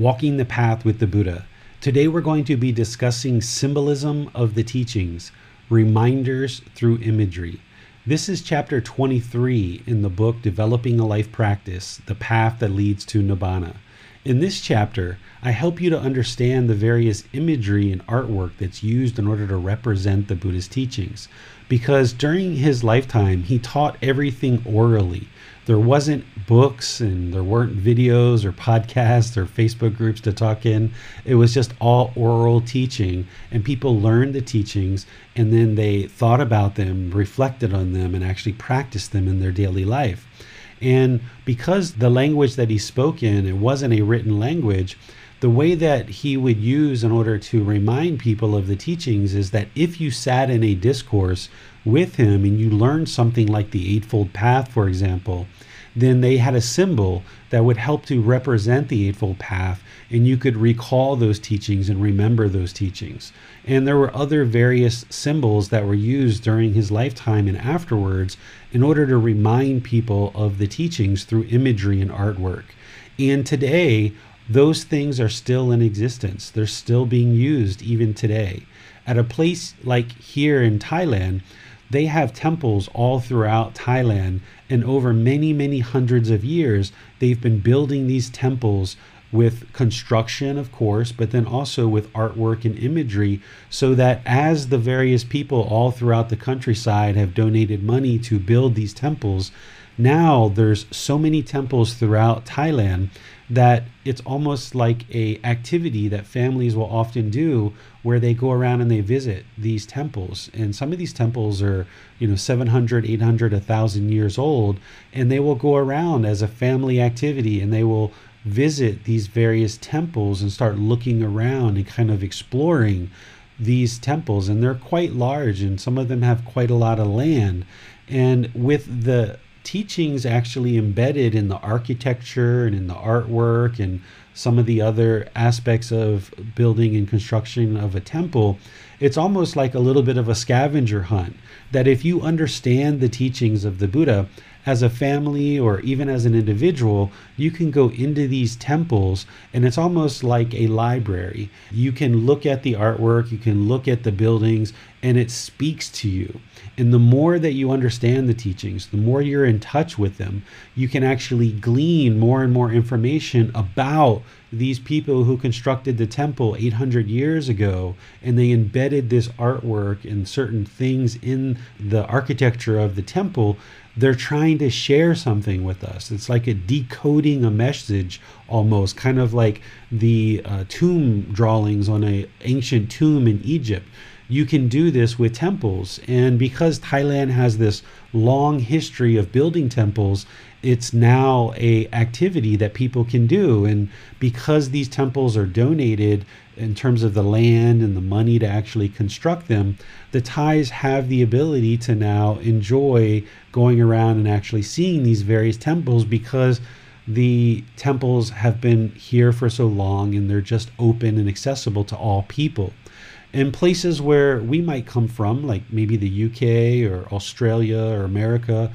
Walking the Path with the Buddha. Today we're going to be discussing symbolism of the teachings, reminders through imagery. This is chapter 23 in the book Developing a Life Practice The Path That Leads to Nibbana. In this chapter, I help you to understand the various imagery and artwork that's used in order to represent the Buddha's teachings. Because during his lifetime, he taught everything orally there wasn't books and there weren't videos or podcasts or Facebook groups to talk in. It was just all oral teaching, and people learned the teachings and then they thought about them, reflected on them, and actually practiced them in their daily life. And because the language that he spoke in, it wasn't a written language, the way that he would use in order to remind people of the teachings is that if you sat in a discourse with him and you learned something like the Eightfold Path, for example, then they had a symbol that would help to represent the Eightfold Path, and you could recall those teachings and remember those teachings. And there were other various symbols that were used during his lifetime and afterwards in order to remind people of the teachings through imagery and artwork. And today, those things are still in existence. They're still being used even today. At a place like here in Thailand, they have temples all throughout Thailand, and over many, many hundreds of years, they've been building these temples with construction, of course, but then also with artwork and imagery, so that as the various people all throughout the countryside have donated money to build these temples, now there's so many temples throughout Thailand that it's almost like a activity that families will often do where they go around and they visit these temples. And some of these temples are you know 700 800 1000 years old and they will go around as a family activity and they will visit these various temples and start looking around and kind of exploring these temples. And they're quite large and some of them have quite a lot of land. And with the teachings actually embedded in the architecture and in the artwork and some of the other aspects of building and construction of a temple, it's almost like a little bit of a scavenger hunt. That if you understand the teachings of the Buddha, as a family or even as an individual, you can go into these temples and it's almost like a library. You can look at the artwork, you can look at the buildings, and it speaks to you. And the more that you understand the teachings, the more you're in touch with them, you can actually glean more and more information about these people who constructed the temple 800 years ago and they embedded this artwork and certain things in the architecture of the temple they're trying to share something with us. It's like a decoding a message almost, kind of like the uh, tomb drawings on an ancient tomb in Egypt. You can do this with temples. And because Thailand has this long history of building temples, it's now a activity that people can do and because these temples are donated in terms of the land and the money to actually construct them the thais have the ability to now enjoy going around and actually seeing these various temples because the temples have been here for so long and they're just open and accessible to all people in places where we might come from like maybe the UK or Australia or America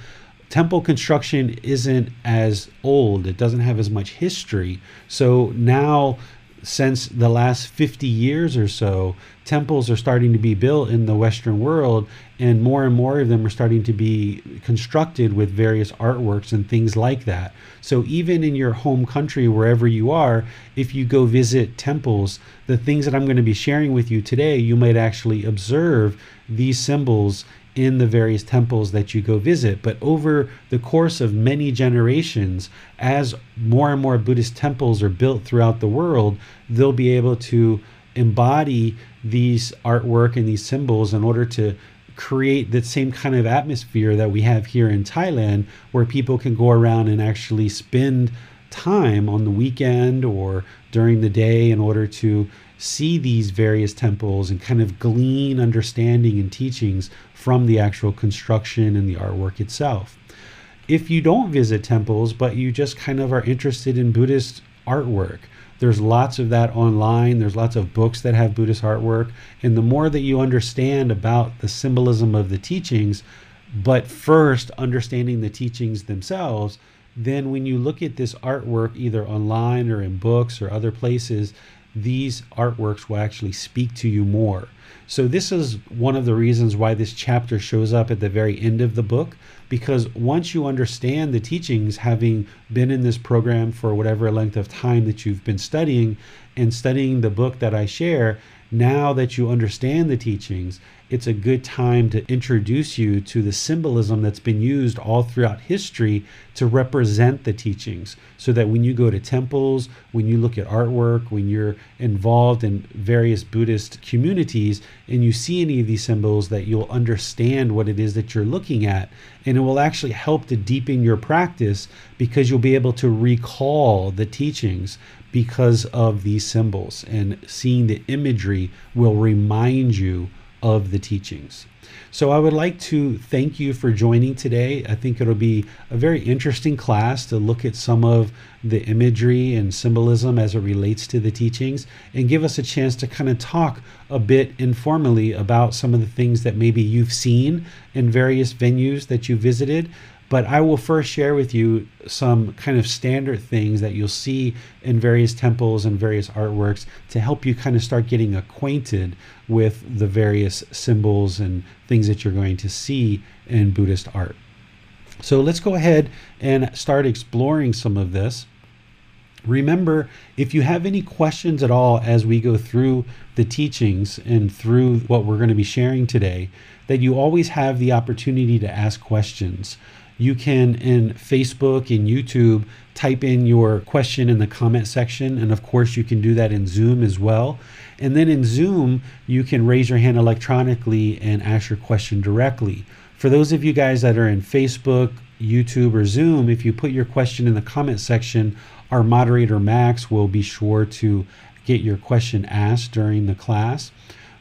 temple construction isn't as old, it doesn't have as much history. So now since the last 50 years or so, temples are starting to be built in the Western world, and more and more of them are starting to be constructed with various artworks and things like that. So, even in your home country, wherever you are, if you go visit temples, the things that I'm going to be sharing with you today, you might actually observe these symbols in the various temples that you go visit. But over the course of many generations, as more and more Buddhist temples are built throughout the world, they'll be able to embody these artwork and these symbols in order to create that same kind of atmosphere that we have here in Thailand, where people can go around and actually spend time on the weekend or during the day in order to see these various temples and kind of glean understanding and teachings from the actual construction and the artwork itself. If you don't visit temples, but you just kind of are interested in Buddhist artwork, there's lots of that online. There's lots of books that have Buddhist artwork. And the more that you understand about the symbolism of the teachings, but first understanding the teachings themselves, then when you look at this artwork either online or in books or other places, these artworks will actually speak to you more. So, this is one of the reasons why this chapter shows up at the very end of the book, because once you understand the teachings, having been in this program for whatever length of time that you've been studying and studying the book that I share, now that you understand the teachings, it's a good time to introduce you to the symbolism that's been used all throughout history to represent the teachings. So that when you go to temples, when you look at artwork, when you're involved in various Buddhist communities, and you see any of these symbols, that you'll understand what it is that you're looking at. And it will actually help to deepen your practice because you'll be able to recall the teachings because of these symbols. And seeing the imagery will remind you of the teachings. So I would like to thank you for joining today. I think it'll be a very interesting class to look at some of the imagery and symbolism as it relates to the teachings and give us a chance to kind of talk a bit informally about some of the things that maybe you've seen in various venues that you visited, but I will first share with you some kind of standard things that you'll see in various temples and various artworks to help you kind of start getting acquainted with the various symbols and things that you're going to see in Buddhist art. So let's go ahead and start exploring some of this. Remember, if you have any questions at all as we go through the teachings and through what we're going to be sharing today, that you always have the opportunity to ask questions you can in Facebook and YouTube type in your question in the comment section. And of course, you can do that in Zoom as well. And then in Zoom, you can raise your hand electronically and ask your question directly. For those of you guys that are in Facebook, YouTube, or Zoom, if you put your question in the comment section, our moderator Max will be sure to get your question asked during the class.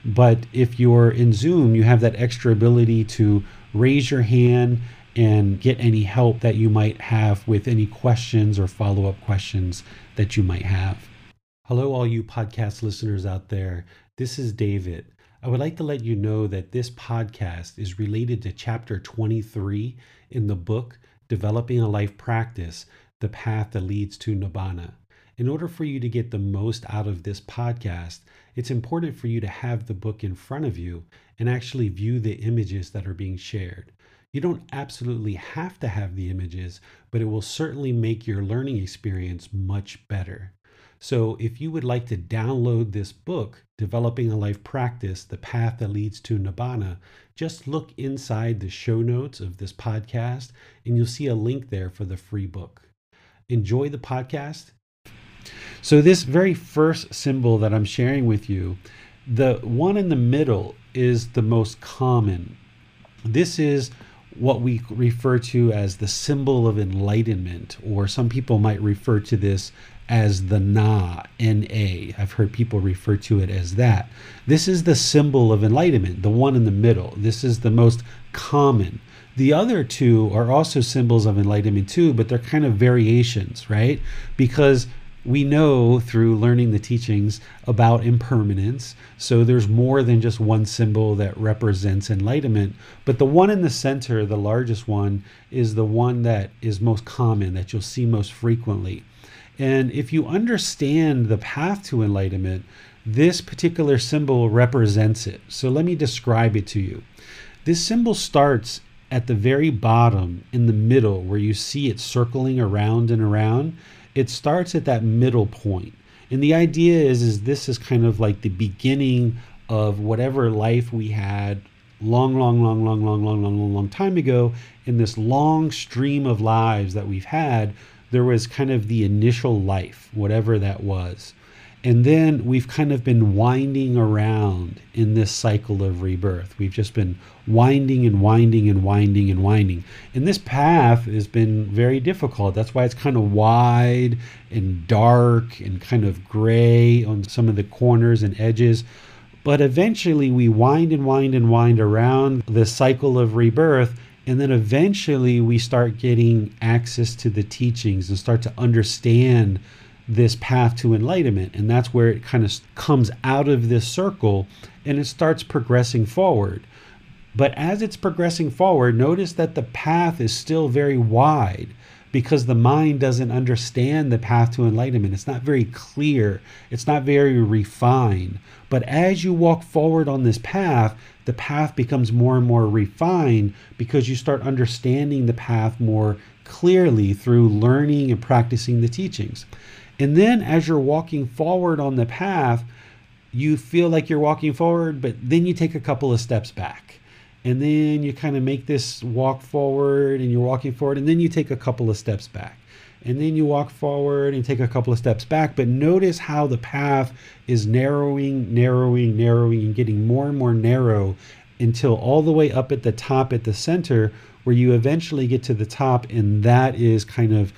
But if you're in Zoom, you have that extra ability to raise your hand and get any help that you might have with any questions or follow up questions that you might have. Hello, all you podcast listeners out there. This is David. I would like to let you know that this podcast is related to chapter 23 in the book Developing a Life Practice The Path That Leads to Nibbana. In order for you to get the most out of this podcast, it's important for you to have the book in front of you and actually view the images that are being shared. You don't absolutely have to have the images, but it will certainly make your learning experience much better. So, if you would like to download this book, Developing a Life Practice The Path That Leads to Nibbana, just look inside the show notes of this podcast and you'll see a link there for the free book. Enjoy the podcast. So, this very first symbol that I'm sharing with you, the one in the middle is the most common. This is what we refer to as the symbol of enlightenment, or some people might refer to this as the Na, N-A. I've heard people refer to it as that. This is the symbol of enlightenment, the one in the middle. This is the most common. The other two are also symbols of enlightenment too, but they're kind of variations, right? Because we know through learning the teachings about impermanence. So there's more than just one symbol that represents enlightenment. But the one in the center, the largest one, is the one that is most common, that you'll see most frequently. And if you understand the path to enlightenment, this particular symbol represents it. So let me describe it to you. This symbol starts at the very bottom in the middle where you see it circling around and around. It starts at that middle point. And the idea is is this is kind of like the beginning of whatever life we had long, long, long, long, long, long, long, long, long time ago. In this long stream of lives that we've had, there was kind of the initial life, whatever that was. And then we've kind of been winding around in this cycle of rebirth. We've just been winding and winding and winding and winding. And this path has been very difficult. That's why it's kind of wide and dark and kind of gray on some of the corners and edges. But eventually we wind and wind and wind around the cycle of rebirth. And then eventually we start getting access to the teachings and start to understand this path to enlightenment. And that's where it kind of comes out of this circle and it starts progressing forward. But as it's progressing forward, notice that the path is still very wide because the mind doesn't understand the path to enlightenment. It's not very clear, it's not very refined. But as you walk forward on this path, the path becomes more and more refined because you start understanding the path more clearly through learning and practicing the teachings. And then as you're walking forward on the path, you feel like you're walking forward, but then you take a couple of steps back. And then you kind of make this walk forward and you're walking forward, and then you take a couple of steps back. And then you walk forward and take a couple of steps back. But notice how the path is narrowing, narrowing, narrowing, and getting more and more narrow until all the way up at the top at the center, where you eventually get to the top. And that is kind of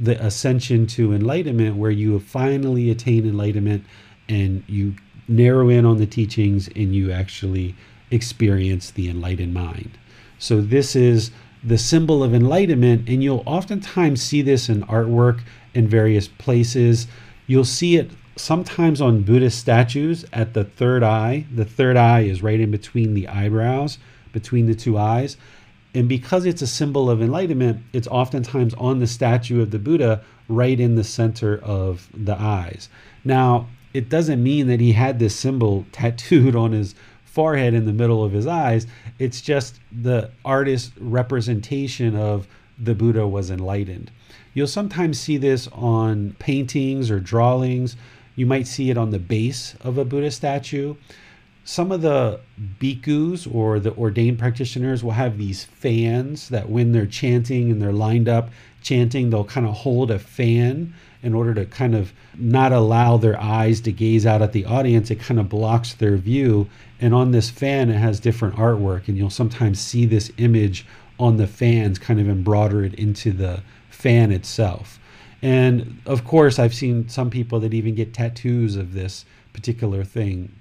the ascension to enlightenment, where you finally attain enlightenment and you narrow in on the teachings and you actually experience the enlightened mind. So, this is the symbol of enlightenment, and you'll oftentimes see this in artwork in various places. You'll see it sometimes on Buddhist statues at the third eye. The third eye is right in between the eyebrows, between the two eyes. And because it's a symbol of enlightenment, it's oftentimes on the statue of the Buddha right in the center of the eyes. Now, it doesn't mean that he had this symbol tattooed on his forehead in the middle of his eyes. It's just the artist's representation of the Buddha was enlightened. You'll sometimes see this on paintings or drawings. You might see it on the base of a Buddha statue some of the bhikkhus or the ordained practitioners will have these fans that when they're chanting and they're lined up chanting, they'll kind of hold a fan in order to kind of not allow their eyes to gaze out at the audience. It kind of blocks their view. And on this fan, it has different artwork, and you'll sometimes see this image on the fans kind of embroidered into the fan itself. And of course, I've seen some people that even get tattoos of this particular thing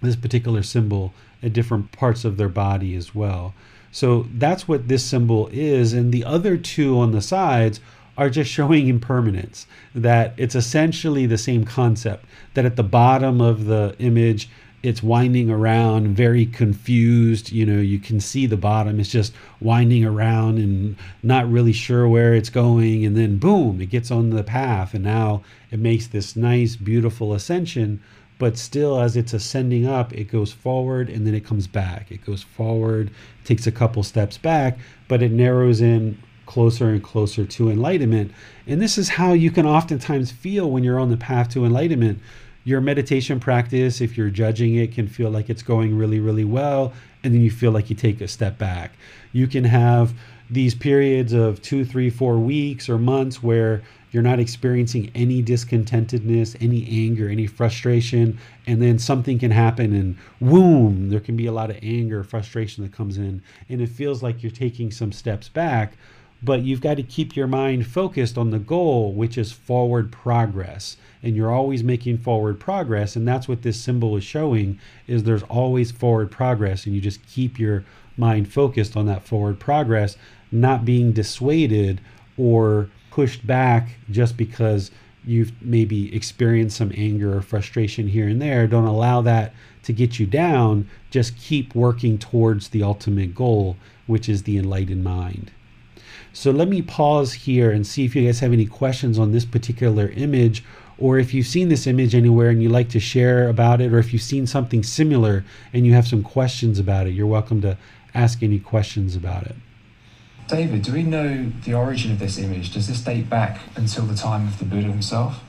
this particular symbol at different parts of their body as well. So that's what this symbol is. And the other two on the sides are just showing impermanence, that it's essentially the same concept, that at the bottom of the image, it's winding around, very confused. You know, you can see the bottom, it's just winding around and not really sure where it's going. And then, boom, it gets on the path. And now it makes this nice, beautiful ascension but still as it's ascending up it goes forward and then it comes back. It goes forward takes a couple steps back but it narrows in closer and closer to enlightenment. And this is how you can oftentimes feel when you're on the path to enlightenment. Your meditation practice if you're judging it can feel like it's going really really well and then you feel like you take a step back. You can have these periods of two three four weeks or months where you're not experiencing any discontentedness, any anger, any frustration, and then something can happen and boom, there can be a lot of anger, frustration that comes in, and it feels like you're taking some steps back. But you've got to keep your mind focused on the goal, which is forward progress. And you're always making forward progress. And that's what this symbol is showing is there's always forward progress. And you just keep your mind focused on that forward progress, not being dissuaded or pushed back just because you've maybe experienced some anger or frustration here and there. Don't allow that to get you down. Just keep working towards the ultimate goal, which is the enlightened mind. So let me pause here and see if you guys have any questions on this particular image, or if you've seen this image anywhere and you'd like to share about it, or if you've seen something similar and you have some questions about it, you're welcome to ask any questions about it. David, do we know the origin of this image? Does this date back until the time of the Buddha himself?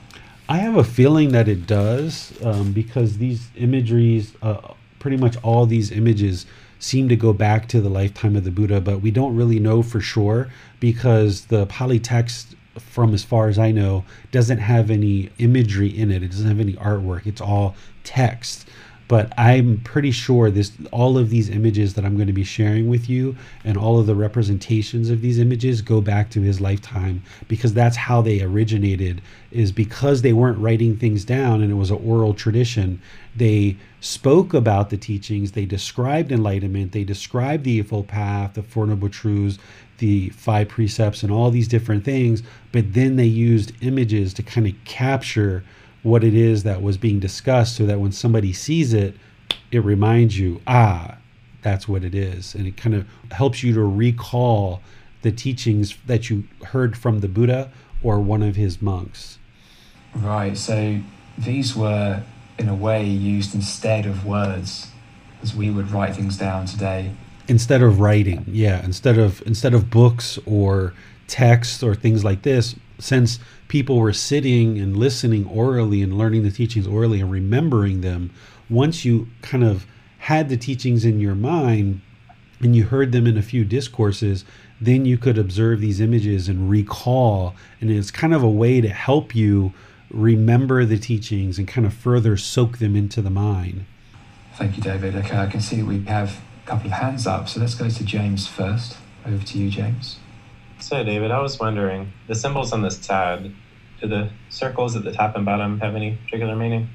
I have a feeling that it does um, because these imageries, uh, pretty much all these images, seem to go back to the lifetime of the Buddha, but we don't really know for sure because the Pali text, from as far as I know, doesn't have any imagery in it. It doesn't have any artwork. It's all text but I'm pretty sure this all of these images that I'm going to be sharing with you and all of the representations of these images go back to his lifetime because that's how they originated is because they weren't writing things down and it was an oral tradition they spoke about the teachings they described enlightenment they described the eightfold path the four noble truths the five precepts and all these different things but then they used images to kind of capture what it is that was being discussed so that when somebody sees it, it reminds you, ah, that's what it is. And it kind of helps you to recall the teachings that you heard from the Buddha or one of his monks. Right. So these were, in a way, used instead of words as we would write things down today. Instead of writing, yeah. Instead of instead of books or text or things like this, since people were sitting and listening orally and learning the teachings orally and remembering them, once you kind of had the teachings in your mind and you heard them in a few discourses, then you could observe these images and recall. And it's kind of a way to help you remember the teachings and kind of further soak them into the mind. Thank you, David. Okay, I can see we have a couple of hands up. So let's go to James first. Over to you, James. So, David, I was wondering the symbols on this tab, do the circles at the top and bottom have any particular meaning?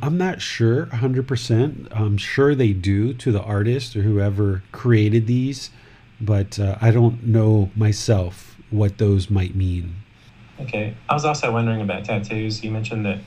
I'm not sure 100%. I'm sure they do to the artist or whoever created these, but uh, I don't know myself what those might mean. Okay. I was also wondering about tattoos. You mentioned that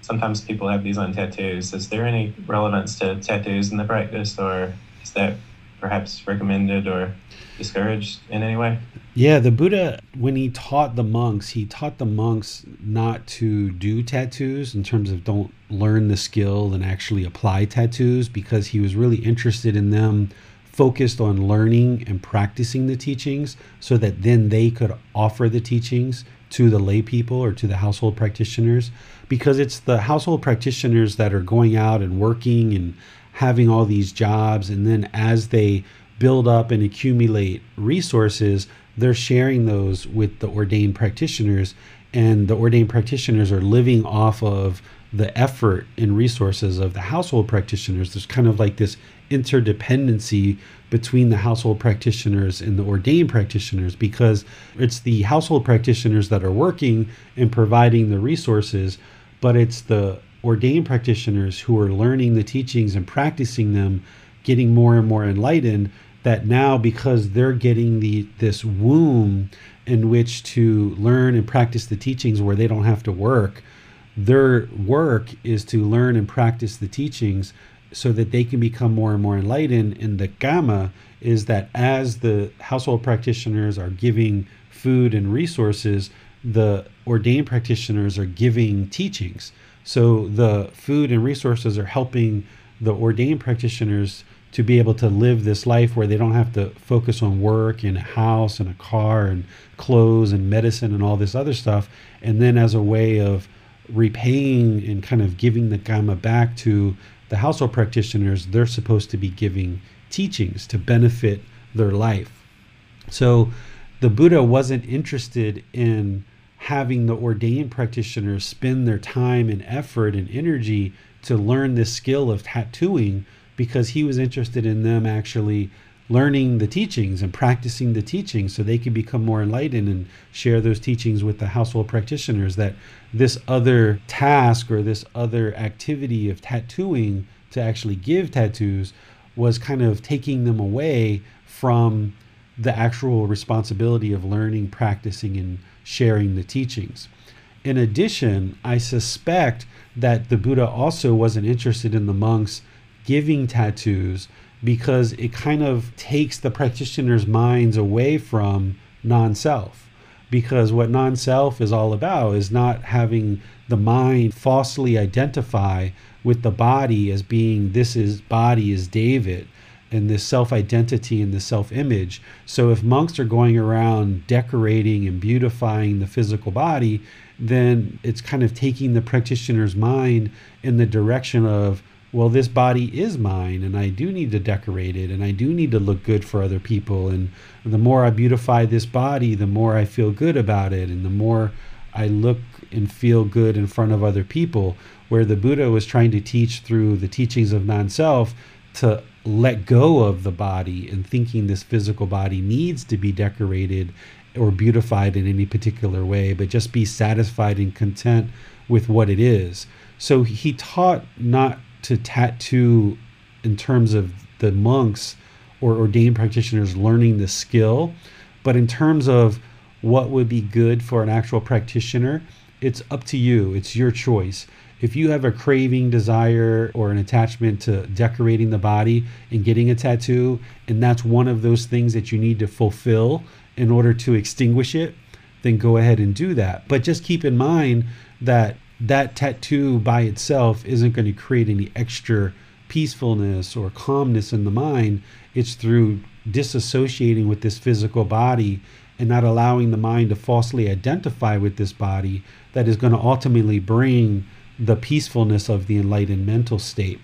sometimes people have these on tattoos. Is there any relevance to tattoos in the practice, or is that perhaps recommended or discouraged in any way? Yeah, the Buddha, when he taught the monks, he taught the monks not to do tattoos in terms of don't learn the skill and actually apply tattoos because he was really interested in them focused on learning and practicing the teachings so that then they could offer the teachings to the lay people or to the household practitioners because it's the household practitioners that are going out and working and having all these jobs and then as they build up and accumulate resources, they're sharing those with the ordained practitioners. And the ordained practitioners are living off of the effort and resources of the household practitioners. There's kind of like this interdependency between the household practitioners and the ordained practitioners because it's the household practitioners that are working and providing the resources, but it's the ordained practitioners who are learning the teachings and practicing them, getting more and more enlightened that now because they're getting the this womb in which to learn and practice the teachings where they don't have to work their work is to learn and practice the teachings so that they can become more and more enlightened. And the kamma is that as the household practitioners are giving food and resources the ordained practitioners are giving teachings. So the food and resources are helping the ordained practitioners to be able to live this life where they don't have to focus on work and a house and a car and clothes and medicine and all this other stuff. And then as a way of repaying and kind of giving the kamma back to the household practitioners, they're supposed to be giving teachings to benefit their life. So the Buddha wasn't interested in having the ordained practitioners spend their time and effort and energy to learn this skill of tattooing because he was interested in them actually learning the teachings and practicing the teachings so they could become more enlightened and share those teachings with the household practitioners that this other task or this other activity of tattooing to actually give tattoos was kind of taking them away from the actual responsibility of learning, practicing, and sharing the teachings. In addition, I suspect that the Buddha also wasn't interested in the monks giving tattoos because it kind of takes the practitioner's minds away from non self. Because what non self is all about is not having the mind falsely identify with the body as being this is body is David and this self identity and the self image. So if monks are going around decorating and beautifying the physical body, then it's kind of taking the practitioner's mind in the direction of, well, this body is mine and I do need to decorate it and I do need to look good for other people. And the more I beautify this body, the more I feel good about it and the more I look and feel good in front of other people. Where the Buddha was trying to teach through the teachings of non self to let go of the body and thinking this physical body needs to be decorated or beautified in any particular way, but just be satisfied and content with what it is. So he taught not to tattoo in terms of the monks or ordained practitioners learning the skill, but in terms of what would be good for an actual practitioner, it's up to you. It's your choice. If you have a craving, desire, or an attachment to decorating the body and getting a tattoo, and that's one of those things that you need to fulfill in order to extinguish it, then go ahead and do that. But just keep in mind that that tattoo by itself isn't going to create any extra peacefulness or calmness in the mind. It's through disassociating with this physical body and not allowing the mind to falsely identify with this body that is going to ultimately bring the peacefulness of the enlightened mental state.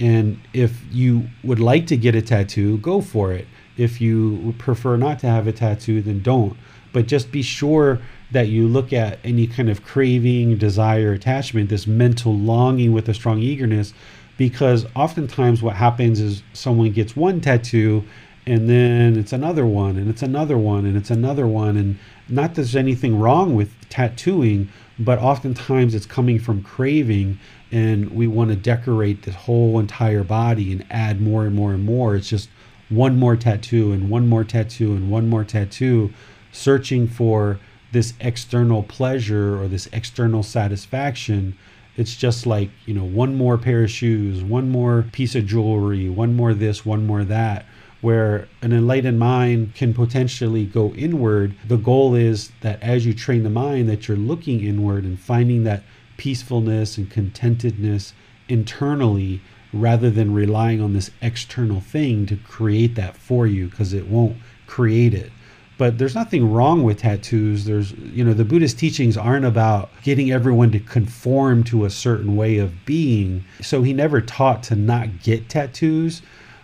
And if you would like to get a tattoo, go for it. If you prefer not to have a tattoo, then don't. But just be sure that you look at any kind of craving, desire, attachment, this mental longing with a strong eagerness, because oftentimes what happens is someone gets one tattoo and then it's another one and it's another one and it's another one and not that there's anything wrong with tattooing but oftentimes it's coming from craving and we want to decorate the whole entire body and add more and more and more. It's just one more tattoo and one more tattoo and one more tattoo searching for this external pleasure or this external satisfaction it's just like you know one more pair of shoes one more piece of jewelry one more this one more that where an enlightened mind can potentially go inward. The goal is that as you train the mind that you're looking inward and finding that peacefulness and contentedness internally rather than relying on this external thing to create that for you because it won't create it but there's nothing wrong with tattoos. There's you know the buddhist teachings aren't about getting everyone to conform to a certain way of being. So he never taught to not get tattoos.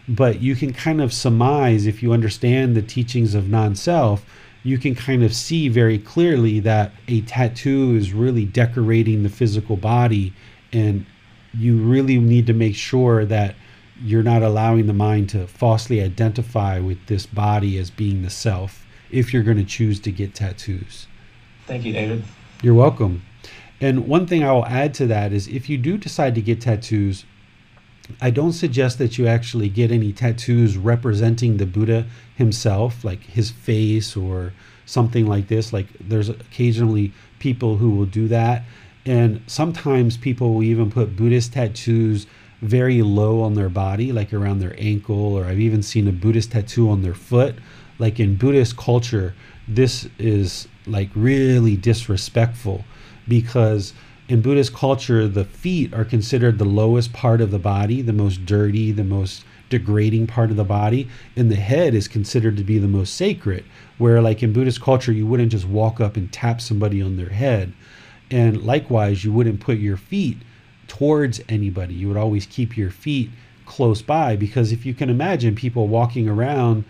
But you can kind of surmise if you understand the teachings of non-self you can kind of see very clearly that a tattoo is really decorating the physical body. And you really need to make sure that you're not allowing the mind to falsely identify with this body as being the self if you're going to choose to get tattoos. Thank you, David. You're welcome. And one thing I will add to that is if you do decide to get tattoos, I don't suggest that you actually get any tattoos representing the Buddha himself, like his face or something like this. Like there's occasionally people who will do that. And sometimes people will even put Buddhist tattoos very low on their body, like around their ankle, or I've even seen a Buddhist tattoo on their foot. Like in Buddhist culture, this is like really disrespectful because in Buddhist culture, the feet are considered the lowest part of the body, the most dirty, the most degrading part of the body, and the head is considered to be the most sacred. Where, like in Buddhist culture, you wouldn't just walk up and tap somebody on their head. And likewise, you wouldn't put your feet towards anybody. You would always keep your feet close by because if you can imagine people walking around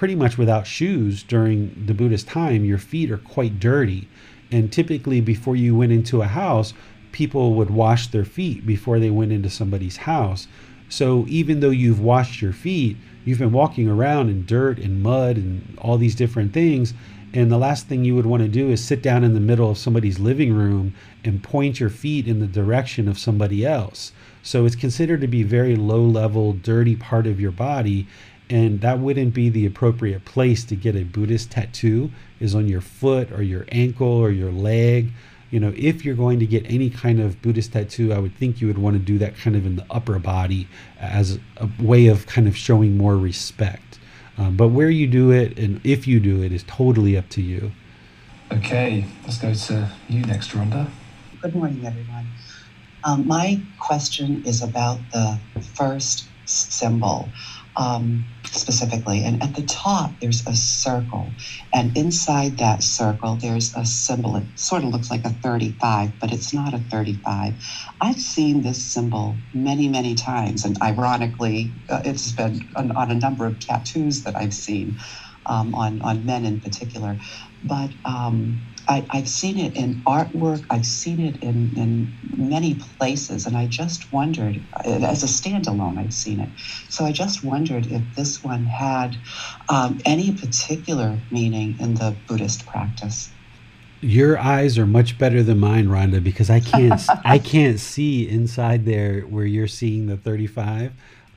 pretty much without shoes during the Buddhist time, your feet are quite dirty. And typically, before you went into a house, people would wash their feet before they went into somebody's house. So even though you've washed your feet, you've been walking around in dirt and mud and all these different things. And the last thing you would want to do is sit down in the middle of somebody's living room and point your feet in the direction of somebody else. So it's considered to be very low level, dirty part of your body. And that wouldn't be the appropriate place to get a Buddhist tattoo is on your foot or your ankle or your leg. You know, if you're going to get any kind of Buddhist tattoo, I would think you would want to do that kind of in the upper body as a way of kind of showing more respect. Um, but where you do it and if you do it is totally up to you. Okay, let's go to you next, Rhonda. Good morning, everyone. Um, my question is about the first symbol um, specifically. And at the top, there's a circle. And inside that circle, there's a symbol. It sort of looks like a 35, but it's not a 35. I've seen this symbol many, many times. And ironically, uh, it's been on, on, a number of tattoos that I've seen um, on, on men in particular. But um, I, have seen it in artwork, I've seen it in, in many places, and I just wondered, as a standalone, I've seen it. So I just wondered if this one had um, any particular meaning in the Buddhist practice. Your eyes are much better than mine, Rhonda, because I can't I can't see inside there where you're seeing the 35.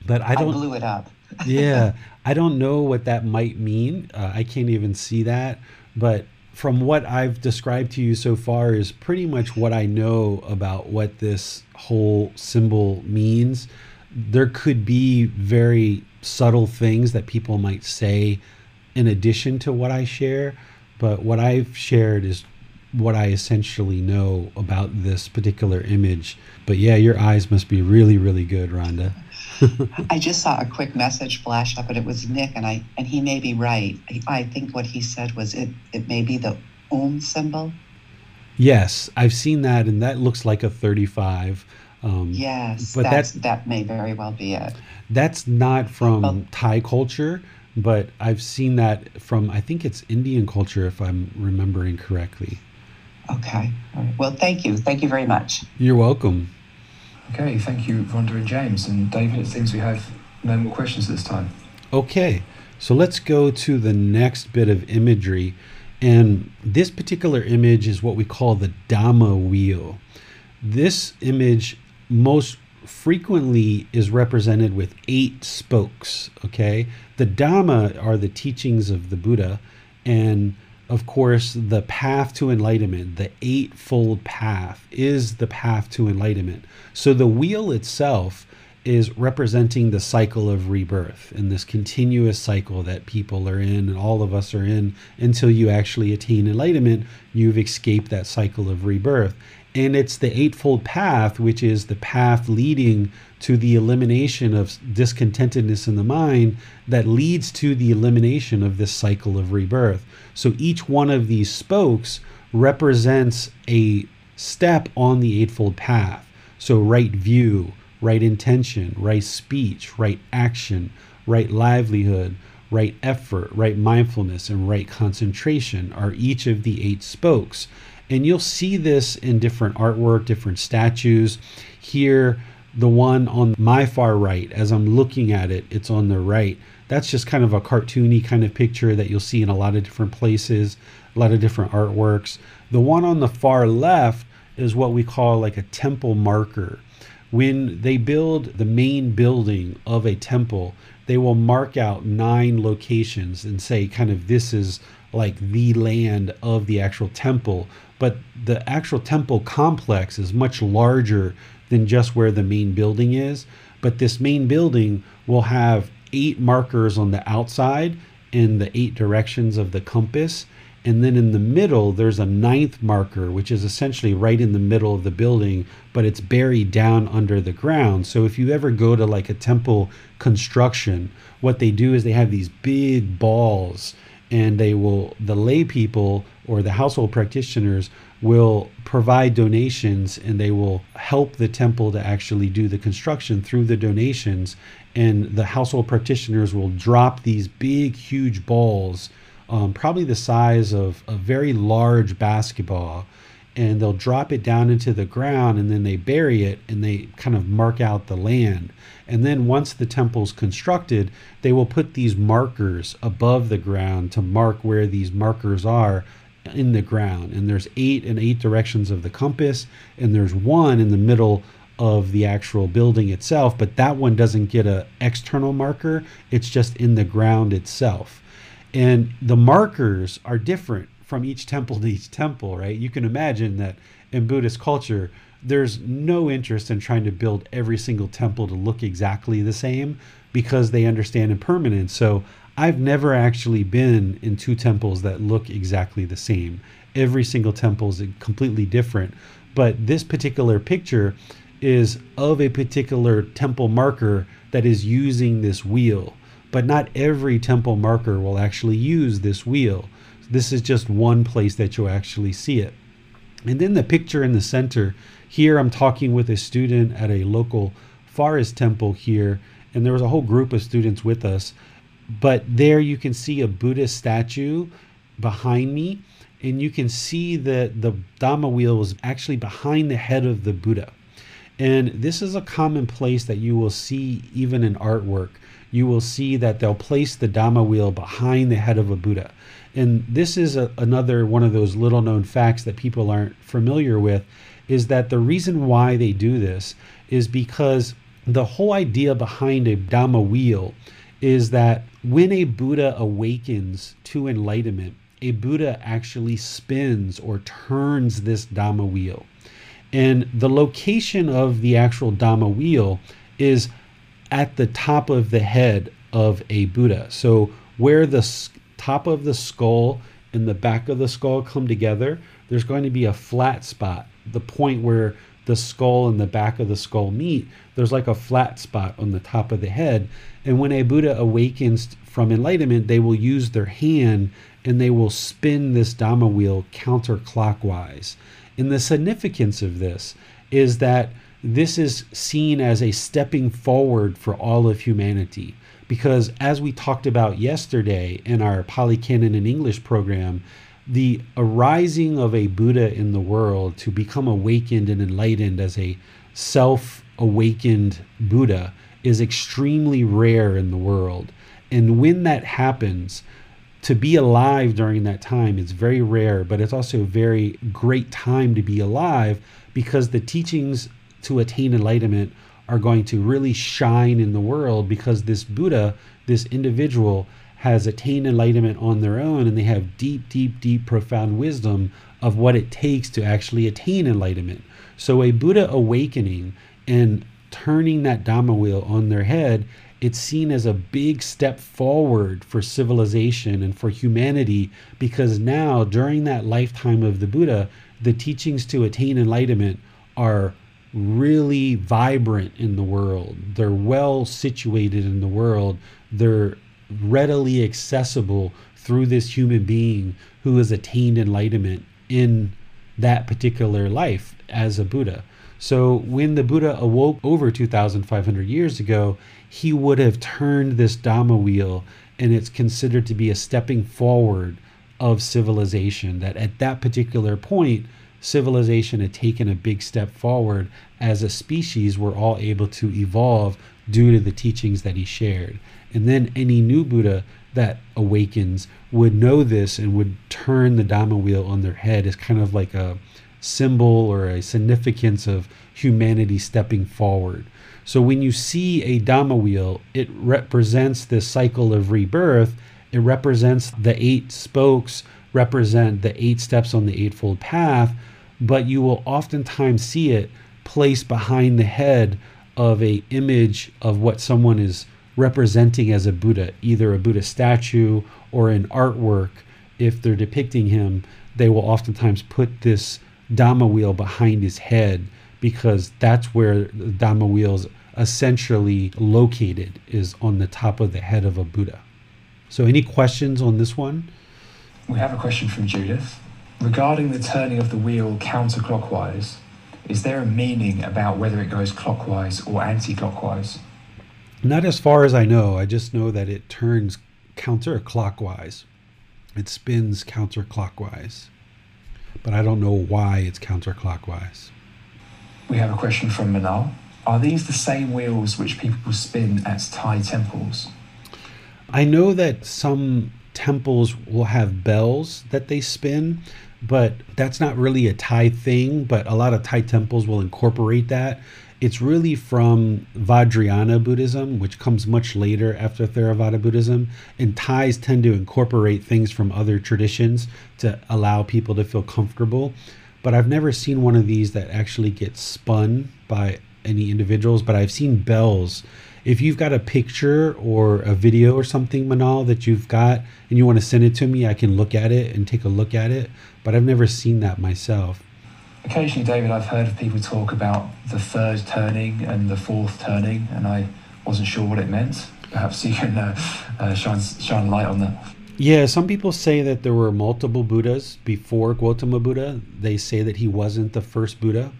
But I don't I blew it up. yeah, I don't know what that might mean. Uh, I can't even see that, but from what I've described to you so far is pretty much what I know about what this whole symbol means. There could be very subtle things that people might say in addition to what I share, but what I've shared is what I essentially know about this particular image. But yeah, your eyes must be really, really good, Rhonda. I just saw a quick message flash up, and it was Nick, and I and he may be right. I, I think what he said was it it may be the Om symbol. Yes, I've seen that, and that looks like a thirty-five. Um, yes, but that's, that may very well be it. That's not from well, Thai culture, but I've seen that from I think it's Indian culture, if I'm remembering correctly. Okay. Well, thank you. Thank you very much. You're welcome. Okay, thank you, Rhonda and James. And David, it seems we have no more questions this time. Okay, so let's go to the next bit of imagery. And this particular image is what we call the Dhamma wheel. This image most frequently is represented with eight spokes. Okay, the Dhamma are the teachings of the Buddha, and of course, the path to enlightenment, the eightfold path, is the path to enlightenment. So the wheel itself is representing the cycle of rebirth and this continuous cycle that people are in and all of us are in until you actually attain enlightenment. You've escaped that cycle of rebirth. And it's the Eightfold Path, which is the path leading to the elimination of discontentedness in the mind that leads to the elimination of this cycle of rebirth. So each one of these spokes represents a step on the Eightfold Path. So, right view, right intention, right speech, right action, right livelihood, right effort, right mindfulness, and right concentration are each of the eight spokes. And you'll see this in different artwork, different statues. Here, the one on my far right, as I'm looking at it, it's on the right. That's just kind of a cartoony kind of picture that you'll see in a lot of different places, a lot of different artworks. The one on the far left is what we call like a temple marker. When they build the main building of a temple, they will mark out nine locations and say, kind of, this is like the land of the actual temple but the actual temple complex is much larger than just where the main building is. But this main building will have eight markers on the outside in the eight directions of the compass. And then in the middle, there's a ninth marker, which is essentially right in the middle of the building, but it's buried down under the ground. So if you ever go to like a temple construction, what they do is they have these big balls and they will the lay people or the household practitioners will provide donations and they will help the temple to actually do the construction through the donations. And the household practitioners will drop these big huge balls um, probably the size of a very large basketball and they'll drop it down into the ground and then they bury it and they kind of mark out the land. And then once the temple's constructed, they will put these markers above the ground to mark where these markers are in the ground. And there's eight in eight directions of the compass, and there's one in the middle of the actual building itself, but that one doesn't get a external marker. It's just in the ground itself. And the markers are different from each temple to each temple, right? You can imagine that in Buddhist culture, there's no interest in trying to build every single temple to look exactly the same because they understand impermanence. So I've never actually been in two temples that look exactly the same. Every single temple is completely different. But this particular picture is of a particular temple marker that is using this wheel. But not every temple marker will actually use this wheel. This is just one place that you'll actually see it. And then the picture in the center, here I'm talking with a student at a local forest temple here, and there was a whole group of students with us. But there you can see a Buddhist statue behind me, and you can see that the Dhamma wheel is actually behind the head of the Buddha. And this is a common place that you will see even in artwork. You will see that they'll place the Dhamma wheel behind the head of a Buddha. And this is a, another one of those little known facts that people aren't familiar with is that the reason why they do this is because the whole idea behind a Dhamma wheel is that when a Buddha awakens to enlightenment, a Buddha actually spins or turns this Dhamma wheel. And the location of the actual Dhamma wheel is at the top of the head of a Buddha. So, where the top of the skull and the back of the skull come together, there's going to be a flat spot, the point where the skull and the back of the skull meet. There's like a flat spot on the top of the head. And when a Buddha awakens from enlightenment, they will use their hand and they will spin this Dhamma wheel counterclockwise. And the significance of this is that this is seen as a stepping forward for all of humanity. Because as we talked about yesterday in our Pali Canon and English program, the arising of a Buddha in the world to become awakened and enlightened as a self awakened Buddha is extremely rare in the world. And when that happens, to be alive during that time is very rare, but it's also a very great time to be alive because the teachings to attain enlightenment are going to really shine in the world because this Buddha, this individual, has attained enlightenment on their own and they have deep, deep, deep, profound wisdom of what it takes to actually attain enlightenment. So, a Buddha awakening and turning that Dhamma wheel on their head it's seen as a big step forward for civilization and for humanity because now, during that lifetime of the Buddha, the teachings to attain enlightenment are really vibrant in the world. They're well situated in the world. They're readily accessible through this human being who has attained enlightenment in that particular life as a Buddha. So when the Buddha awoke over 2,500 years ago, he would have turned this Dhamma wheel, and it's considered to be a stepping forward of civilization. That at that particular point, civilization had taken a big step forward as a species, we're all able to evolve due to the teachings that he shared. And then any new Buddha that awakens would know this and would turn the Dhamma wheel on their head as kind of like a symbol or a significance of humanity stepping forward. So when you see a Dhamma wheel, it represents this cycle of rebirth. It represents the eight spokes, represent the eight steps on the Eightfold Path, but you will oftentimes see it placed behind the head of a image of what someone is representing as a Buddha, either a Buddha statue or an artwork. If they're depicting him, they will oftentimes put this Dhamma wheel behind his head because that's where the Dhamma wheel is essentially located is on the top of the head of a Buddha. So any questions on this one? We have a question from Judith. Regarding the turning of the wheel counterclockwise, is there a meaning about whether it goes clockwise or anti-clockwise? Not as far as I know. I just know that it turns counterclockwise. It spins counterclockwise. But I don't know why it's counterclockwise. We have a question from Manal. Are these the same wheels which people spin at Thai temples? I know that some temples will have bells that they spin, but that's not really a Thai thing. But a lot of Thai temples will incorporate that. It's really from Vajrayana Buddhism, which comes much later after Theravada Buddhism. And Thais tend to incorporate things from other traditions to allow people to feel comfortable but I've never seen one of these that actually gets spun by any individuals. But I've seen bells if you've got a picture or a video or something, Manal, that you've got and you want to send it to me, I can look at it and take a look at it. But I've never seen that myself. Occasionally, David, I've heard of people talk about the third turning and the fourth turning, and I wasn't sure what it meant. Perhaps you can uh, uh, shine, shine light on that. Yeah, some people say that there were multiple Buddhas before Gautama Buddha. They say that he wasn't the first Buddha.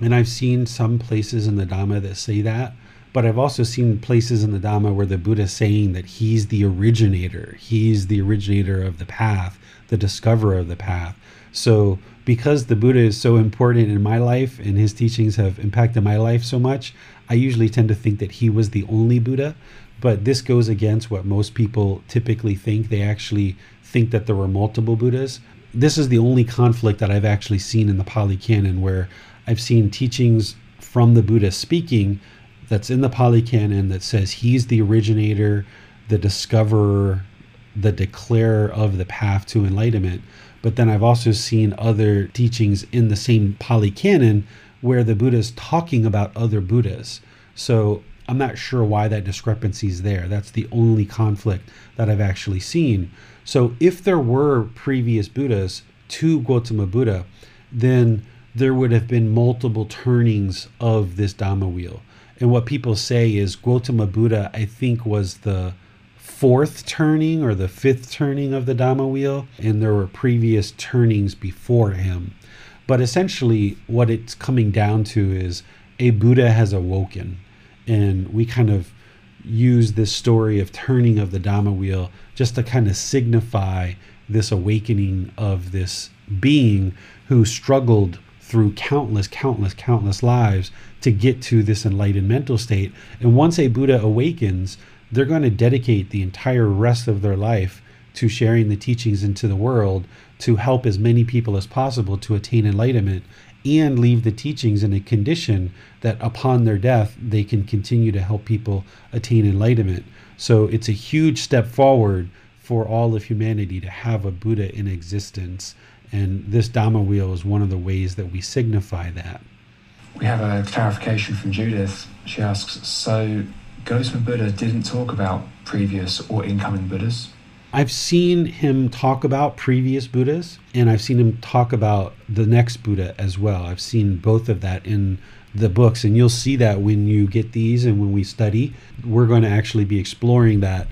And I've seen some places in the Dhamma that say that. But I've also seen places in the Dhamma where the Buddha is saying that he's the originator. He's the originator of the path, the discoverer of the path. So, because the Buddha is so important in my life and his teachings have impacted my life so much, I usually tend to think that he was the only Buddha. But this goes against what most people typically think. They actually think that there were multiple Buddhas. This is the only conflict that I've actually seen in the Pali Canon where I've seen teachings from the Buddha speaking that's in the Pali Canon that says he's the originator, the discoverer, the declarer of the path to enlightenment. But then I've also seen other teachings in the same Pali Canon where the Buddha is talking about other Buddhas. So I'm not sure why that discrepancy is there. That's the only conflict that I've actually seen. So if there were previous Buddhas to Gautama Buddha, then there would have been multiple turnings of this Dhamma wheel. And what people say is Gautama Buddha, I think, was the fourth turning or the fifth turning of the Dhamma wheel, and there were previous turnings before him. But essentially, what it's coming down to is a Buddha has awoken and we kind of use this story of turning of the Dhamma wheel just to kind of signify this awakening of this being who struggled through countless, countless, countless lives to get to this enlightened mental state. And once a Buddha awakens, they're going to dedicate the entire rest of their life to sharing the teachings into the world to help as many people as possible to attain enlightenment and leave the teachings in a condition that upon their death they can continue to help people attain enlightenment. So it's a huge step forward for all of humanity to have a Buddha in existence. And this Dhamma wheel is one of the ways that we signify that. We have a clarification from Judith. She asks So, Gautama Buddha didn't talk about previous or incoming Buddhas? I've seen him talk about previous Buddhas, and I've seen him talk about the next Buddha as well. I've seen both of that in the books, and you'll see that when you get these and when we study, we're going to actually be exploring that.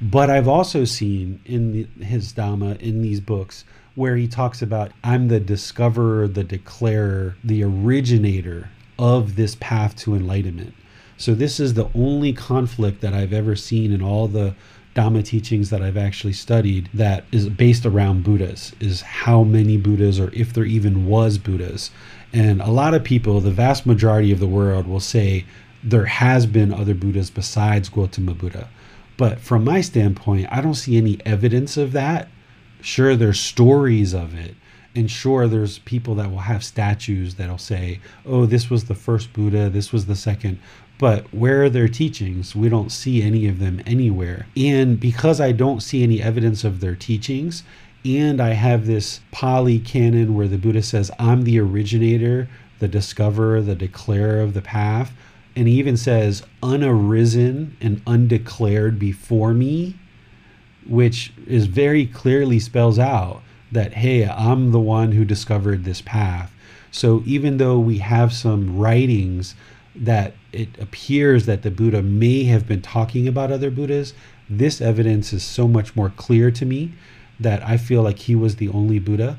But I've also seen in the, his Dhamma, in these books, where he talks about, I'm the discoverer, the declarer, the originator of this path to enlightenment. So, this is the only conflict that I've ever seen in all the Dhamma teachings that I've actually studied that is based around Buddhas is how many Buddhas or if there even was Buddhas. And a lot of people, the vast majority of the world, will say there has been other Buddhas besides Gautama Buddha. But from my standpoint, I don't see any evidence of that. Sure, there's stories of it. And sure, there's people that will have statues that'll say, oh, this was the first Buddha, this was the second. But where are their teachings? We don't see any of them anywhere. And because I don't see any evidence of their teachings, and I have this Pali canon where the Buddha says, I'm the originator, the discoverer, the declarer of the path. And he even says, unarisen and undeclared before me, which is very clearly spells out that, hey, I'm the one who discovered this path. So even though we have some writings that it appears that the Buddha may have been talking about other Buddhas, this evidence is so much more clear to me that I feel like he was the only Buddha.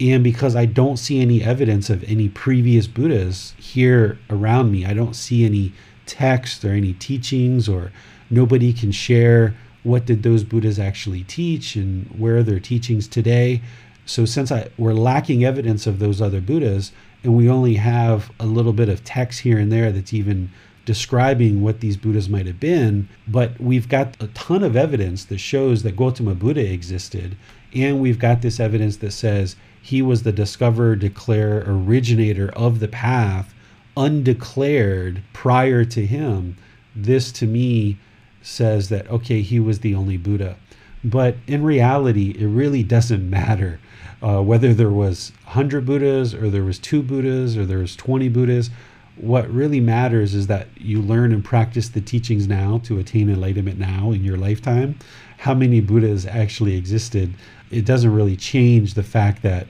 And because I don't see any evidence of any previous Buddhas here around me, I don't see any text or any teachings, or nobody can share what did those Buddhas actually teach and where are their teachings today. So since I we're lacking evidence of those other Buddhas, and we only have a little bit of text here and there that's even describing what these Buddhas might have been, but we've got a ton of evidence that shows that Gautama Buddha existed, and we've got this evidence that says he was the discoverer, declarer, originator of the path, undeclared prior to him. This to me says that, okay, he was the only Buddha. But in reality, it really doesn't matter uh, whether there was 100 Buddhas or there was two Buddhas or there was 20 Buddhas. what really matters is that you learn and practice the teachings now to attain enlightenment now in your lifetime. How many Buddhas actually existed? It doesn't really change the fact that,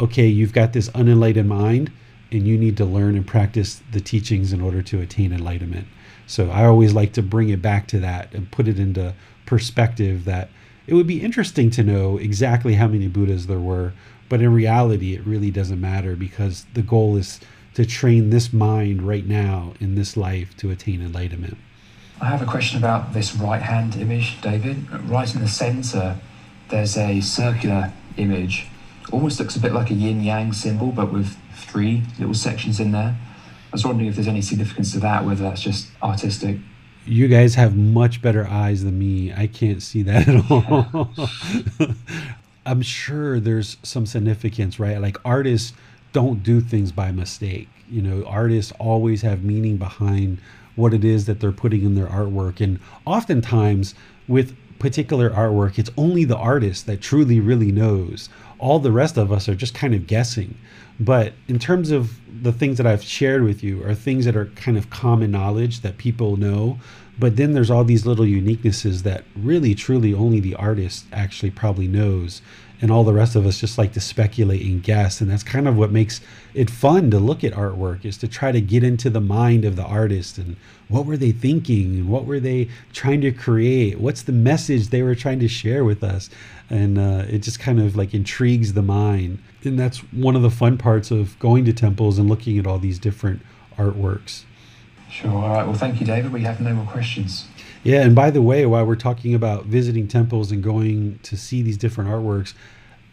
okay, you've got this unenlightened mind and you need to learn and practice the teachings in order to attain enlightenment. So I always like to bring it back to that and put it into perspective that it would be interesting to know exactly how many Buddhas there were, but in reality, it really doesn't matter because the goal is to train this mind right now in this life to attain enlightenment. I have a question about this right hand image, David. Right in the center, there's a circular image. Almost looks a bit like a yin yang symbol, but with three little sections in there. I was wondering if there's any significance to that, whether that's just artistic. You guys have much better eyes than me. I can't see that at all. I'm sure there's some significance, right? Like artists don't do things by mistake. You know, artists always have meaning behind what it is that they're putting in their artwork. And oftentimes, with particular artwork, it's only the artist that truly, really knows. All the rest of us are just kind of guessing. But in terms of the things that I've shared with you, are things that are kind of common knowledge that people know. But then there's all these little uniquenesses that really, truly, only the artist actually probably knows and all the rest of us just like to speculate and guess and that's kind of what makes it fun to look at artwork is to try to get into the mind of the artist and what were they thinking and what were they trying to create what's the message they were trying to share with us and uh, it just kind of like intrigues the mind. And that's one of the fun parts of going to temples and looking at all these different artworks. Sure. All right. Well thank you david. We have no more questions. Yeah, and by the way, while we're talking about visiting temples and going to see these different artworks,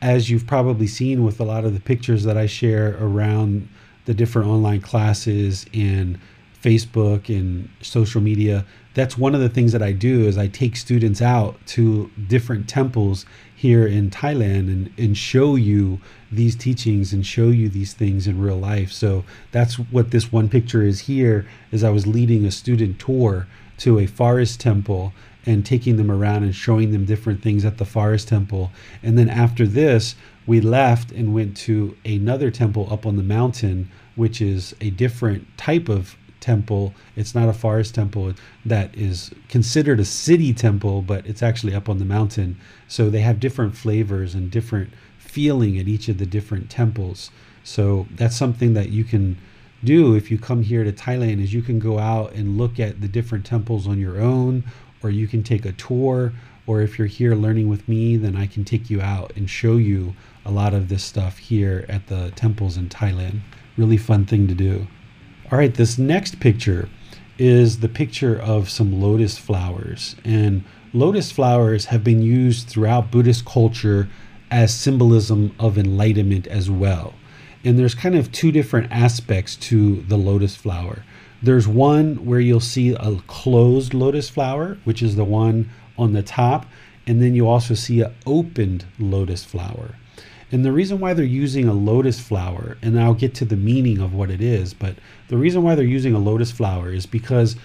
as you've probably seen with a lot of the pictures that I share around the different online classes and Facebook and social media, that's one of the things that I do is I take students out to different temples here in Thailand and, and show you these teachings and show you these things in real life. So that's what this one picture is here is I was leading a student tour to a forest temple and taking them around and showing them different things at the forest temple. And then after this, we left and went to another temple up on the mountain, which is a different type of temple. It's not a forest temple that is considered a city temple, but it's actually up on the mountain. So they have different flavors and different feeling at each of the different temples. So that's something that you can do if you come here to Thailand is you can go out and look at the different temples on your own or you can take a tour or if you're here learning with me then I can take you out and show you a lot of this stuff here at the temples in Thailand. Really fun thing to do. All right, this next picture is the picture of some lotus flowers and lotus flowers have been used throughout Buddhist culture as symbolism of enlightenment as well. And there's kind of two different aspects to the lotus flower. There's one where you'll see a closed lotus flower, which is the one on the top, and then you also see an opened lotus flower. And the reason why they're using a lotus flower, and I'll get to the meaning of what it is, but the reason why they're using a lotus flower is because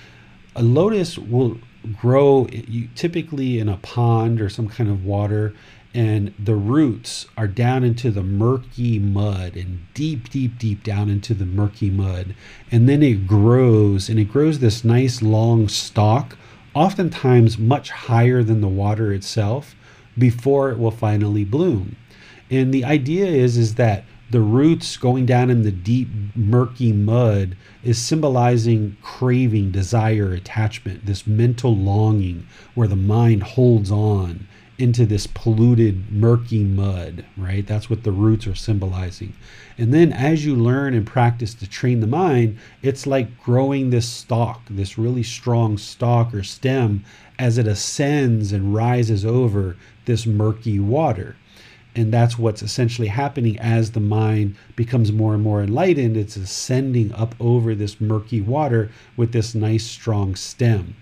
a lotus will grow typically in a pond or some kind of water and the roots are down into the murky mud and deep, deep, deep down into the murky mud. And then it grows and it grows this nice long stalk, oftentimes much higher than the water itself, before it will finally bloom. And the idea is, is that the roots going down in the deep, murky mud is symbolizing craving, desire, attachment, this mental longing where the mind holds on into this polluted, murky mud, right? That's what the roots are symbolizing. And then as you learn and practice to train the mind, it's like growing this stalk, this really strong stalk or stem, as it ascends and rises over this murky water. And that's what's essentially happening as the mind becomes more and more enlightened. It's ascending up over this murky water with this nice, strong stem.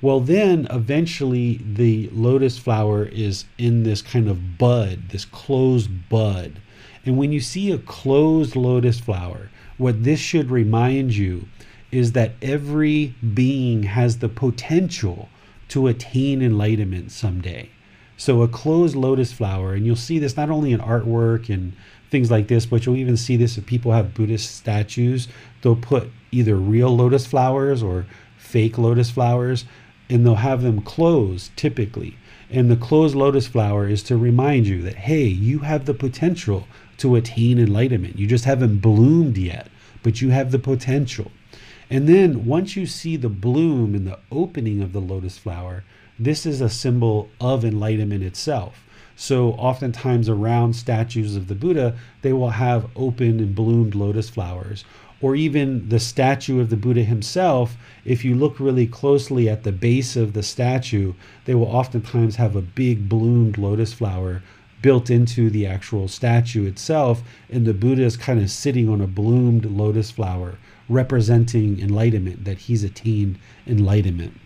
Well, then eventually the lotus flower is in this kind of bud, this closed bud. And when you see a closed lotus flower, what this should remind you is that every being has the potential to attain enlightenment someday. So, a closed lotus flower, and you'll see this not only in artwork and things like this, but you'll even see this if people have Buddhist statues. They'll put either real lotus flowers or fake lotus flowers, and they'll have them closed typically. And the closed lotus flower is to remind you that, hey, you have the potential to attain enlightenment. You just haven't bloomed yet, but you have the potential. And then once you see the bloom and the opening of the lotus flower, this is a symbol of enlightenment itself. So, oftentimes around statues of the Buddha, they will have open and bloomed lotus flowers. Or even the statue of the Buddha himself, if you look really closely at the base of the statue, they will oftentimes have a big bloomed lotus flower built into the actual statue itself. And the Buddha is kind of sitting on a bloomed lotus flower, representing enlightenment, that he's attained enlightenment.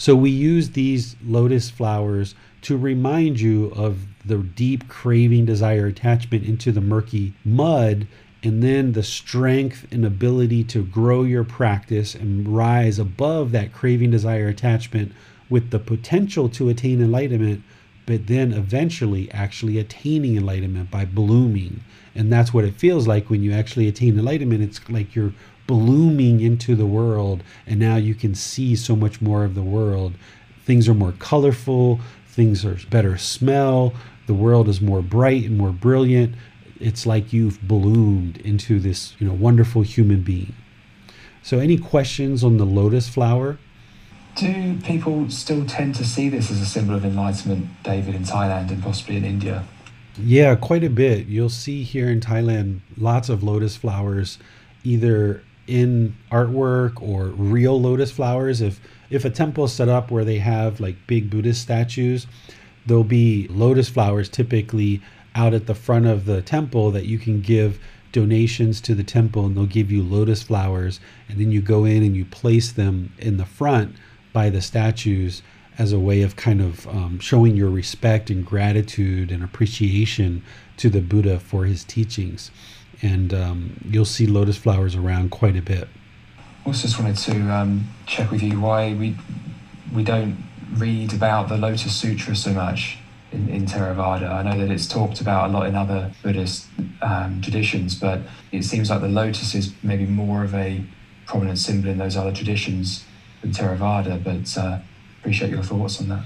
So we use these lotus flowers to remind you of the deep craving, desire, attachment into the murky mud, and then the strength and ability to grow your practice and rise above that craving, desire, attachment with the potential to attain enlightenment, but then eventually actually attaining enlightenment by blooming. And that's what it feels like when you actually attain enlightenment. It's like you're blooming into the world, and now you can see so much more of the world. Things are more colorful, things are better smell, the world is more bright and more brilliant. It's like you've bloomed into this, you know, wonderful human being. So any questions on the lotus flower? Do people still tend to see this as a symbol of enlightenment, David, in Thailand and possibly in India? Yeah, quite a bit. You'll see here in Thailand lots of lotus flowers, either in artwork or real lotus flowers. If if a temple is set up where they have like big Buddhist statues, there'll be lotus flowers typically out at the front of the temple that you can give donations to the temple and they'll give you lotus flowers and then you go in and you place them in the front by the statues as a way of kind of um, showing your respect and gratitude and appreciation to the Buddha for his teachings and um, you'll see lotus flowers around quite a bit. Also, just wanted to um, check with you why we we don't read about the Lotus Sutra so much in, in Theravada. I know that it's talked about a lot in other Buddhist um, traditions, but it seems like the lotus is maybe more of a prominent symbol in those other traditions than Theravada. But uh, appreciate your thoughts on that.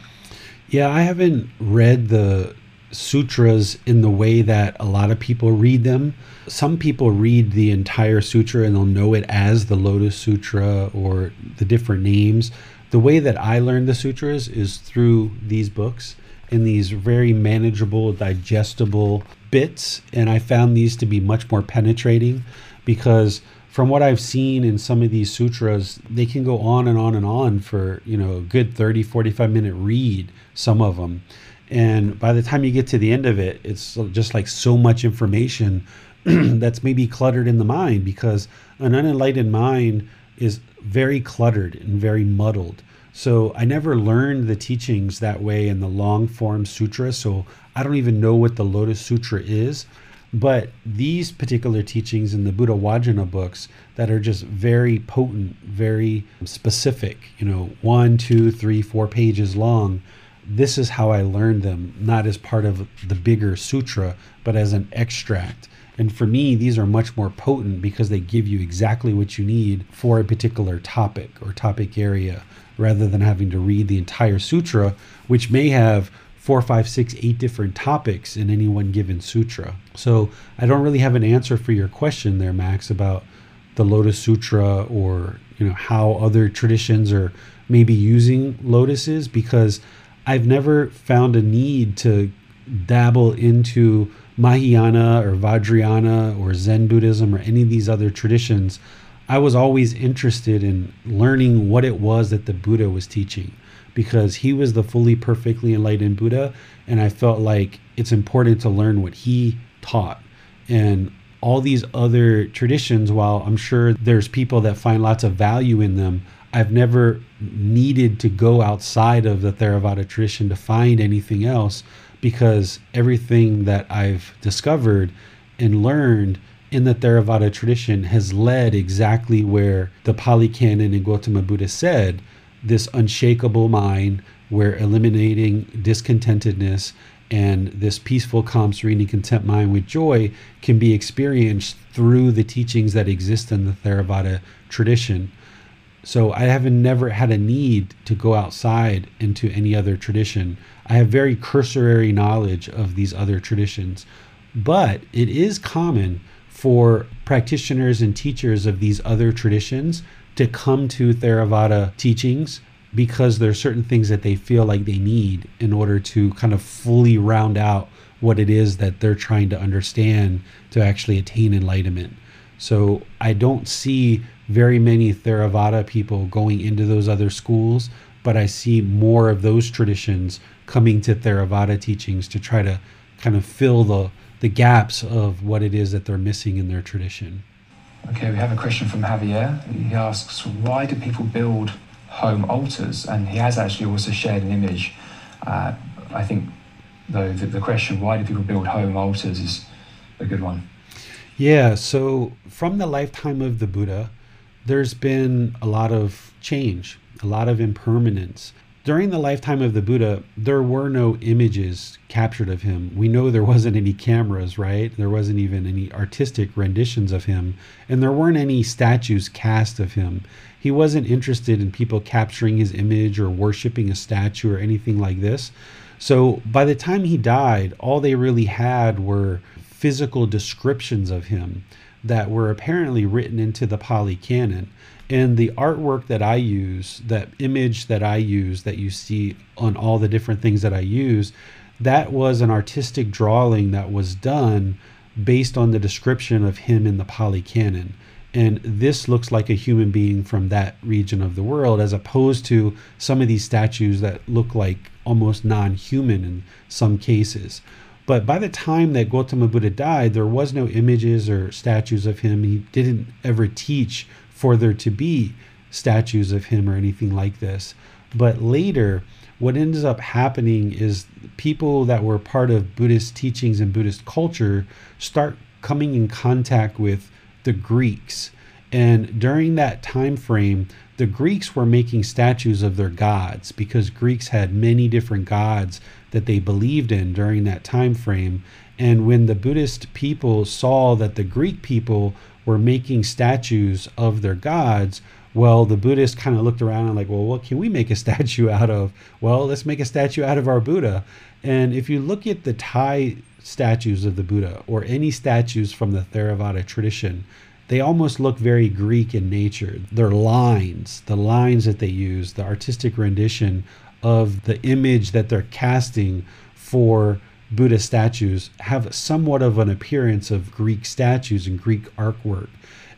Yeah, I haven't read the sutras in the way that a lot of people read them. Some people read the entire sutra and they'll know it as the Lotus Sutra or the different names. The way that I learned the sutras is through these books in these very manageable, digestible bits. And I found these to be much more penetrating because from what I've seen in some of these sutras, they can go on and on and on for, you know, a good 30, 45 minute read, some of them. And by the time you get to the end of it, it's just like so much information that's maybe cluttered in the mind because an unenlightened mind is very cluttered and very muddled. So I never learned the teachings that way in the long form sutra. So I don't even know what the Lotus Sutra is. But these particular teachings in the Buddha Vacana books that are just very potent, very specific, you know, one, two, three, four pages long, this is how I learned them, not as part of the bigger sutra, but as an extract. And for me, these are much more potent because they give you exactly what you need for a particular topic or topic area, rather than having to read the entire sutra, which may have four, five, six, eight different topics in any one given sutra. So I don't really have an answer for your question there, Max, about the Lotus Sutra or you know how other traditions are maybe using lotuses because I've never found a need to dabble into Mahayana or Vajrayana or Zen Buddhism or any of these other traditions. I was always interested in learning what it was that the Buddha was teaching because he was the fully perfectly enlightened Buddha. And I felt like it's important to learn what he taught. And all these other traditions, while I'm sure there's people that find lots of value in them, I've never needed to go outside of the Theravada tradition to find anything else because everything that I've discovered and learned in the Theravada tradition has led exactly where the Pali Canon and Gautama Buddha said this unshakable mind where eliminating discontentedness And this peaceful, calm, serene, and content mind with joy can be experienced through the teachings that exist in the Theravada tradition. So I haven't never had a need to go outside into any other tradition. I have very cursory knowledge of these other traditions, but it is common for practitioners and teachers of these other traditions to come to Theravada teachings because there are certain things that they feel like they need in order to kind of fully round out what it is that they're trying to understand to actually attain enlightenment. So I don't see very many Theravada people going into those other schools, but I see more of those traditions coming to Theravada teachings to try to kind of fill the, the gaps of what it is that they're missing in their tradition. Okay, we have a question from Javier. He asks, why do people build home altars? And he has actually also shared an image. Uh, I think, though, the, the question, why do people build home altars, is a good one. Yeah, so from the lifetime of the Buddha, there's been a lot of change, a lot of impermanence. During the lifetime of the Buddha, there were no images captured of him. We know there wasn't any cameras, right? There wasn't even any artistic renditions of him, and there weren't any statues cast of him. He wasn't interested in people capturing his image or worshiping a statue or anything like this. So by the time he died, all they really had were physical descriptions of him that were apparently written into the Pali Canon. And the artwork that I use, that image that I use, that you see on all the different things that I use, that was an artistic drawing that was done based on the description of him in the Pali Canon. And this looks like a human being from that region of the world, as opposed to some of these statues that look like almost non human in some cases. But by the time that Gautama Buddha died, there was no images or statues of him. He didn't ever teach for there to be statues of him or anything like this. But later, what ends up happening is people that were part of Buddhist teachings and Buddhist culture start coming in contact with the Greeks. And during that time frame, the Greeks were making statues of their gods because Greeks had many different gods that they believed in during that time frame. And when the Buddhist people saw that the Greek people were making statues of their gods, well, the Buddhists kind of looked around and like, well, what can we make a statue out of? Well, let's make a statue out of our Buddha. And if you look at the Thai statues of the Buddha or any statues from the Theravada tradition, they almost look very Greek in nature. Their lines, the lines that they use, the artistic rendition of the image that they're casting for Buddha statues have somewhat of an appearance of Greek statues and Greek artwork.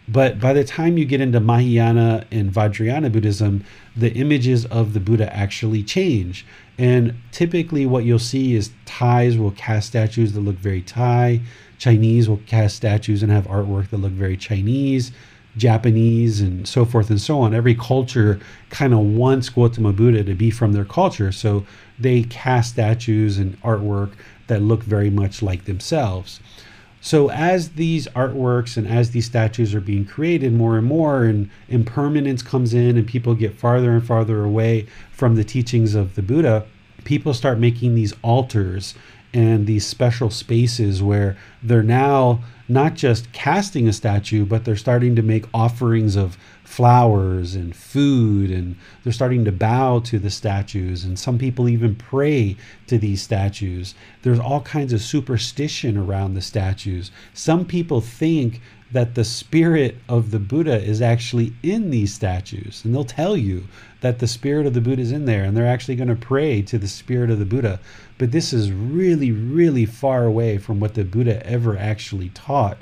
But by the time you get into Mahayana and Vajrayana Buddhism, the images of the Buddha actually change. And typically, what you'll see is Thais will cast statues that look very Thai, Chinese will cast statues and have artwork that look very Chinese. Japanese and so forth and so on. Every culture kind of wants Gautama Buddha to be from their culture, so they cast statues and artwork that look very much like themselves. So as these artworks and as these statues are being created more and more, and impermanence comes in, and people get farther and farther away from the teachings of the Buddha, people start making these altars and these special spaces where they're now not just casting a statue, but they're starting to make offerings of flowers and food, and they're starting to bow to the statues. And some people even pray to these statues. There's all kinds of superstition around the statues. Some people think that the spirit of the Buddha is actually in these statues. And they'll tell you that the spirit of the Buddha is in there, and they're actually going to pray to the spirit of the Buddha. But this is really, really far away from what the Buddha ever actually taught.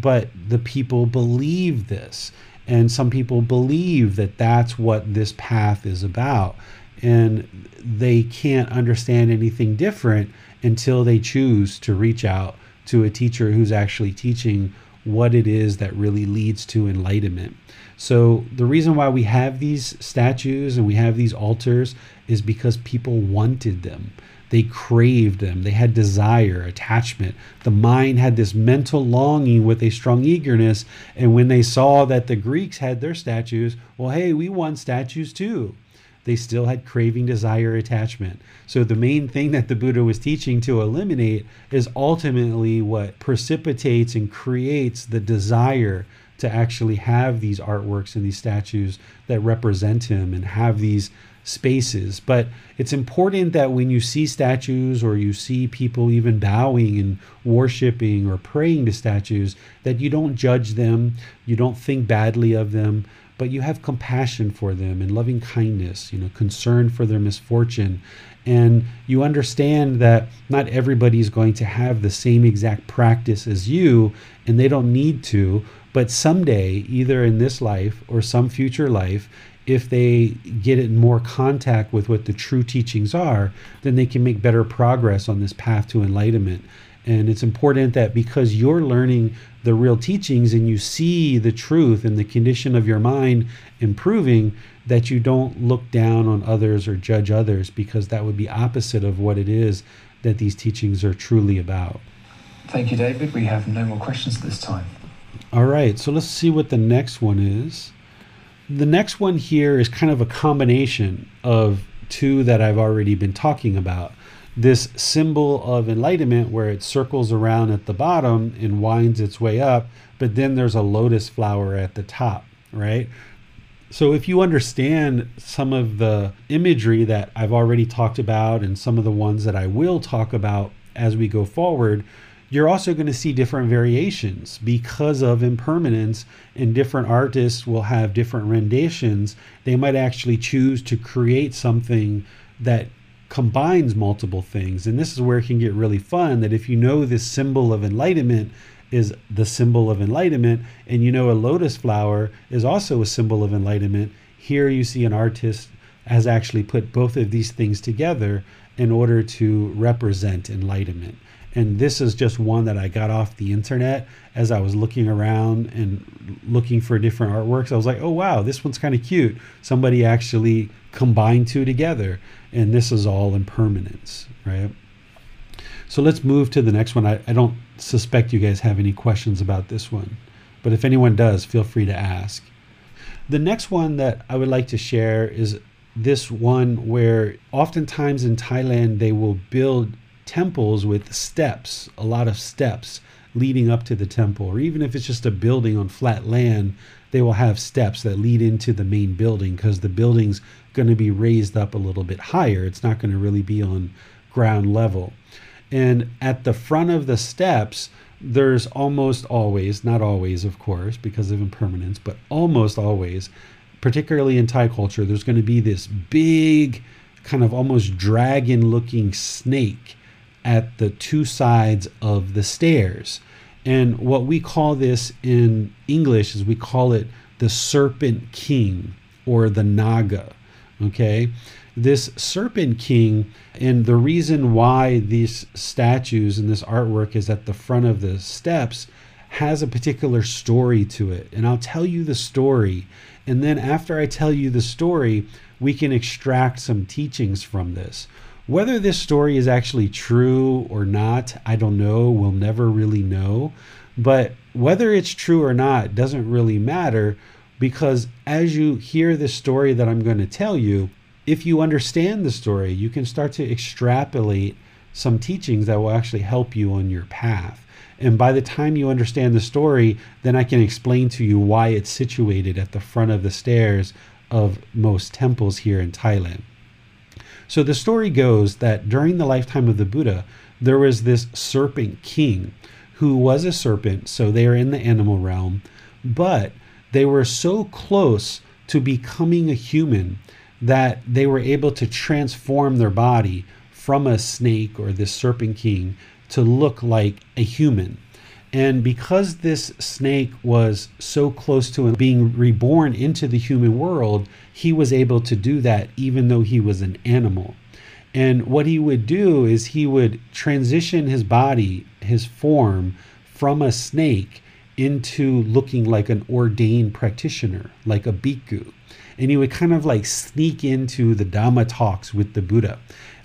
But the people believe this. And some people believe that that's what this path is about. And they can't understand anything different until they choose to reach out to a teacher who's actually teaching what it is that really leads to enlightenment. So, the reason why we have these statues and we have these altars is because people wanted them. They craved them. They had desire, attachment. The mind had this mental longing with a strong eagerness. And when they saw that the Greeks had their statues, well, hey, we want statues too. they still had craving, desire, attachment. So the main thing that the Buddha was teaching to eliminate is ultimately what precipitates and creates the desire to actually have these artworks and these statues that represent him and have these spaces. But it's important that when you see statues or you see people even bowing and worshiping or praying to statues, that you don't judge them, you don't think badly of them, but you have compassion for them and loving kindness, you know, concern for their misfortune. And you understand that not everybody's going to have the same exact practice as you, and they don't need to. But someday, either in this life or some future life, if they get in more contact with what the true teachings are, then they can make better progress on this path to enlightenment. And it's important that because you're learning the real teachings and you see the truth and the condition of your mind improving, that you don't look down on others or judge others because that would be opposite of what it is that these teachings are truly about. Thank you, David. We have no more questions this time. All right, so let's see what the next one is. The next one here is kind of a combination of two that I've already been talking about. This symbol of enlightenment, where it circles around at the bottom and winds its way up, but then there's a lotus flower at the top, right? So, if you understand some of the imagery that I've already talked about and some of the ones that I will talk about as we go forward, you're also going to see different variations because of impermanence and different artists will have different renditions. They might actually choose to create something that combines multiple things and this is where it can get really fun that if you know this symbol of enlightenment is the symbol of enlightenment and you know a lotus flower is also a symbol of enlightenment here you see an artist has actually put both of these things together in order to represent enlightenment and this is just one that I got off the internet as I was looking around and looking for different artworks. I was like, oh, wow, this one's kind of cute. Somebody actually combined two together. And this is all impermanence, right? So let's move to the next one. I, I don't suspect you guys have any questions about this one, but if anyone does, feel free to ask. The next one that I would like to share is this one where oftentimes in Thailand they will build temples with steps, a lot of steps leading up to the temple, or even if it's just a building on flat land, they will have steps that lead into the main building because the building's going to be raised up a little bit higher. It's not going to really be on ground level. And at the front of the steps, there's almost always, not always, of course, because of impermanence, but almost always, particularly in Thai culture, there's going to be this big, kind of almost dragon looking snake at the two sides of the stairs. And what we call this in English is we call it the Serpent King or the Naga. Okay? This Serpent King, and the reason why these statues and this artwork is at the front of the steps has a particular story to it. And I'll tell you the story. And then after I tell you the story, we can extract some teachings from this. Whether this story is actually true or not, I don't know. We'll never really know. But whether it's true or not doesn't really matter because as you hear this story that I'm going to tell you, if you understand the story, you can start to extrapolate some teachings that will actually help you on your path. And by the time you understand the story, then I can explain to you why it's situated at the front of the stairs of most temples here in Thailand. So the story goes that during the lifetime of the Buddha, there was this serpent king who was a serpent, so they are in the animal realm, but they were so close to becoming a human that they were able to transform their body from a snake or this serpent king to look like a human. And because this snake was so close to being reborn into the human world, he was able to do that even though he was an animal. And what he would do is he would transition his body, his form, from a snake into looking like an ordained practitioner, like a bhikkhu. And he would kind of like sneak into the Dhamma talks with the Buddha,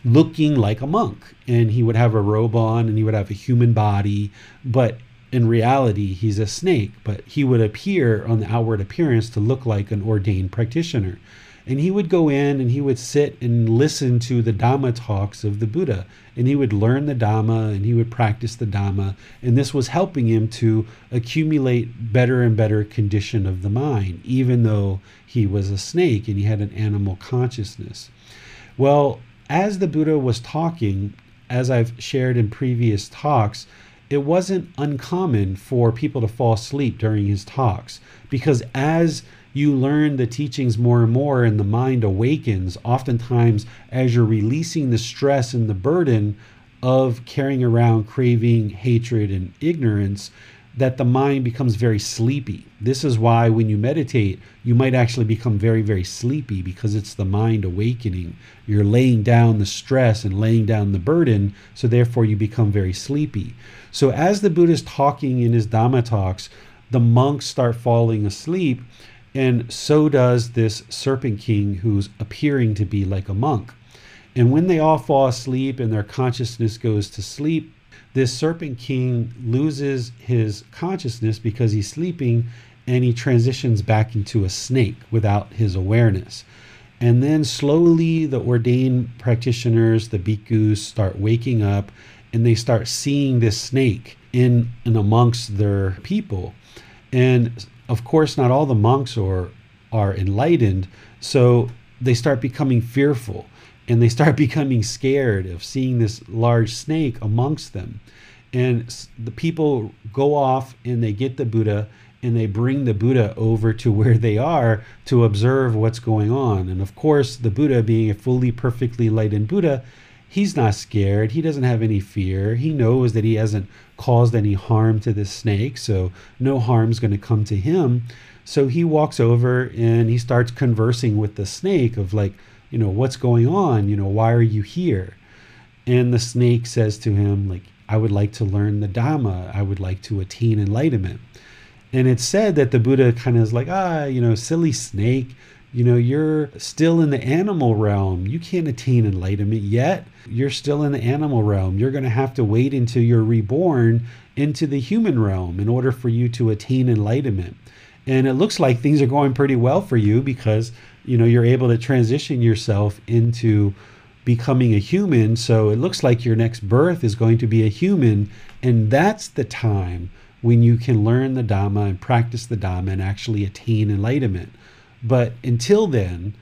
looking like a monk. And he would have a robe on and he would have a human body, but in reality, he's a snake, but he would appear on the outward appearance to look like an ordained practitioner. And he would go in and he would sit and listen to the Dhamma talks of the Buddha. And he would learn the Dhamma and he would practice the Dhamma. And this was helping him to accumulate better and better condition of the mind, even though he was a snake and he had an animal consciousness. Well, as the Buddha was talking, as I've shared in previous talks, it wasn't uncommon for people to fall asleep during his talks because as you learn the teachings more and more and the mind awakens oftentimes as you're releasing the stress and the burden of carrying around craving hatred and ignorance that the mind becomes very sleepy. This is why when you meditate, you might actually become very, very sleepy because it's the mind awakening. You're laying down the stress and laying down the burden, so therefore you become very sleepy. So as the Buddha is talking in his Dhamma talks, the monks start falling asleep, and so does this serpent king who's appearing to be like a monk. And when they all fall asleep and their consciousness goes to sleep, this serpent king loses his consciousness because he's sleeping and he transitions back into a snake without his awareness. And then slowly, the ordained practitioners, the bhikkhus, start waking up and they start seeing this snake in and amongst their people. And of course, not all the monks are, are enlightened, so they start becoming fearful and they start becoming scared of seeing this large snake amongst them. And the people go off and they get the Buddha and they bring the Buddha over to where they are to observe what's going on. And of course, the Buddha, being a fully perfectly enlightened Buddha, he's not scared. He doesn't have any fear. He knows that he hasn't caused any harm to this snake, so no harm's going to come to him. So he walks over and he starts conversing with the snake of like, you know, what's going on? You know, why are you here? And the snake says to him, like, I would like to learn the Dhamma. I would like to attain enlightenment. And it's said that the Buddha kind of is like, ah, you know, silly snake, you know, you're still in the animal realm. You can't attain enlightenment yet. You're still in the animal realm. You're going to have to wait until you're reborn into the human realm in order for you to attain enlightenment. And it looks like things are going pretty well for you because you know you're able to transition yourself into becoming a human so it looks like your next birth is going to be a human and that's the time when you can learn the dhamma and practice the dhamma and actually attain enlightenment but until then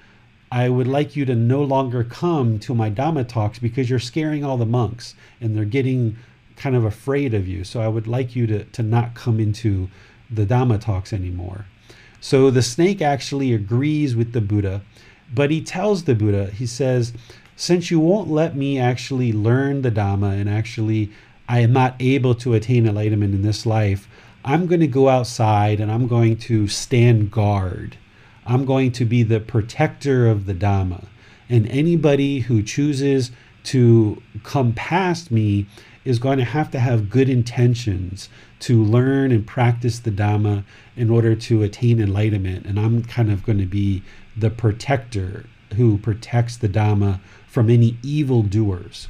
I would like you to no longer come to my Dhamma talks because you're scaring all the monks and they're getting kind of afraid of you. So I would like you to, to not come into the Dhamma talks anymore. So the snake actually agrees with the Buddha, but he tells the Buddha, he says, since you won't let me actually learn the Dhamma and actually I am not able to attain enlightenment in this life, I'm going to go outside and I'm going to stand guard. I'm going to be the protector of the Dhamma. And anybody who chooses to come past me is going to have to have good intentions to learn and practice the Dhamma in order to attain enlightenment. And I'm kind of going to be the protector who protects the Dhamma from any evil doers.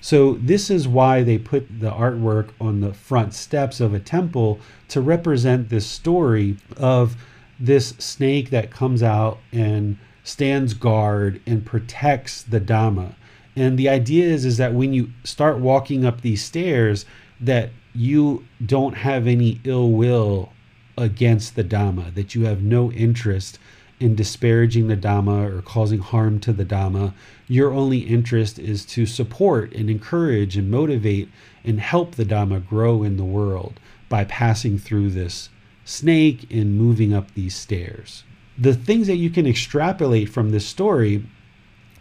So, this is why they put the artwork on the front steps of a temple to represent this story of this snake that comes out and stands guard and protects the Dhamma. And the idea is, is that when you start walking up these stairs, that you don't have any ill will against the Dhamma, that you have no interest in disparaging the Dhamma or causing harm to the Dhamma. Your only interest is to support and encourage and motivate and help the Dhamma grow in the world by passing through this snake and moving up these stairs. The things that you can extrapolate from this story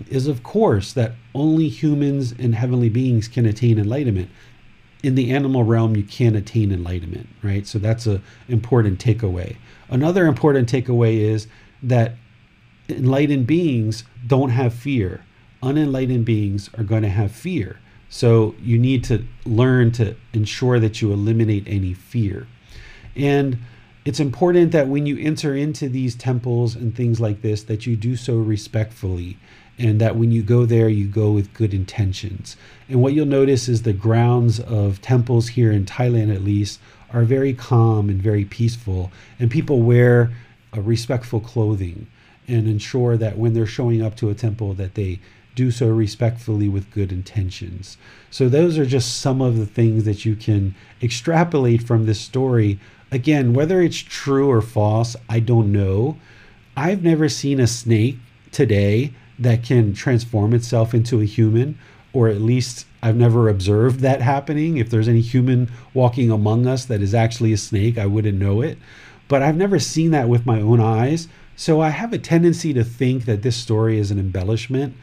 is, of course, that only humans and heavenly beings can attain enlightenment. In the animal realm, you can't attain enlightenment, right? So that's an important takeaway. Another important takeaway is that enlightened beings don't have fear. Unenlightened beings are going to have fear. So you need to learn to ensure that you eliminate any fear. And it's important that when you enter into these temples and things like this that you do so respectfully and that when you go there, you go with good intentions. And what you'll notice is the grounds of temples here in Thailand, at least, are very calm and very peaceful, and people wear a respectful clothing. and ensure that when they're showing up to a temple that they do so respectfully with good intentions. So those are just some of the things that you can extrapolate from this story. Again, whether it's true or false, I don't know. I've never seen a snake today that can transform itself into a human, or at least I've never observed that happening. If there's any human walking among us that is actually a snake, I wouldn't know it. But I've never seen that with my own eyes. So I have a tendency to think that this story is an embellishment,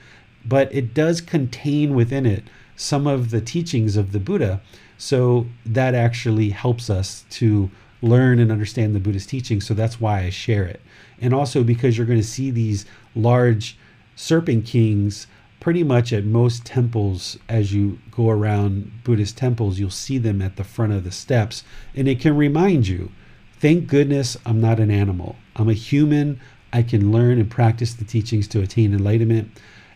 but it does contain within it some of the teachings of the Buddha. So that actually helps us to learn and understand the Buddhist teaching. So that's why I share it. And also because you're going to see these large serpent kings pretty much at most temples as you go around Buddhist temples, you'll see them at the front of the steps. And it can remind you thank goodness I'm not an animal. I'm a human. I can learn and practice the teachings to attain enlightenment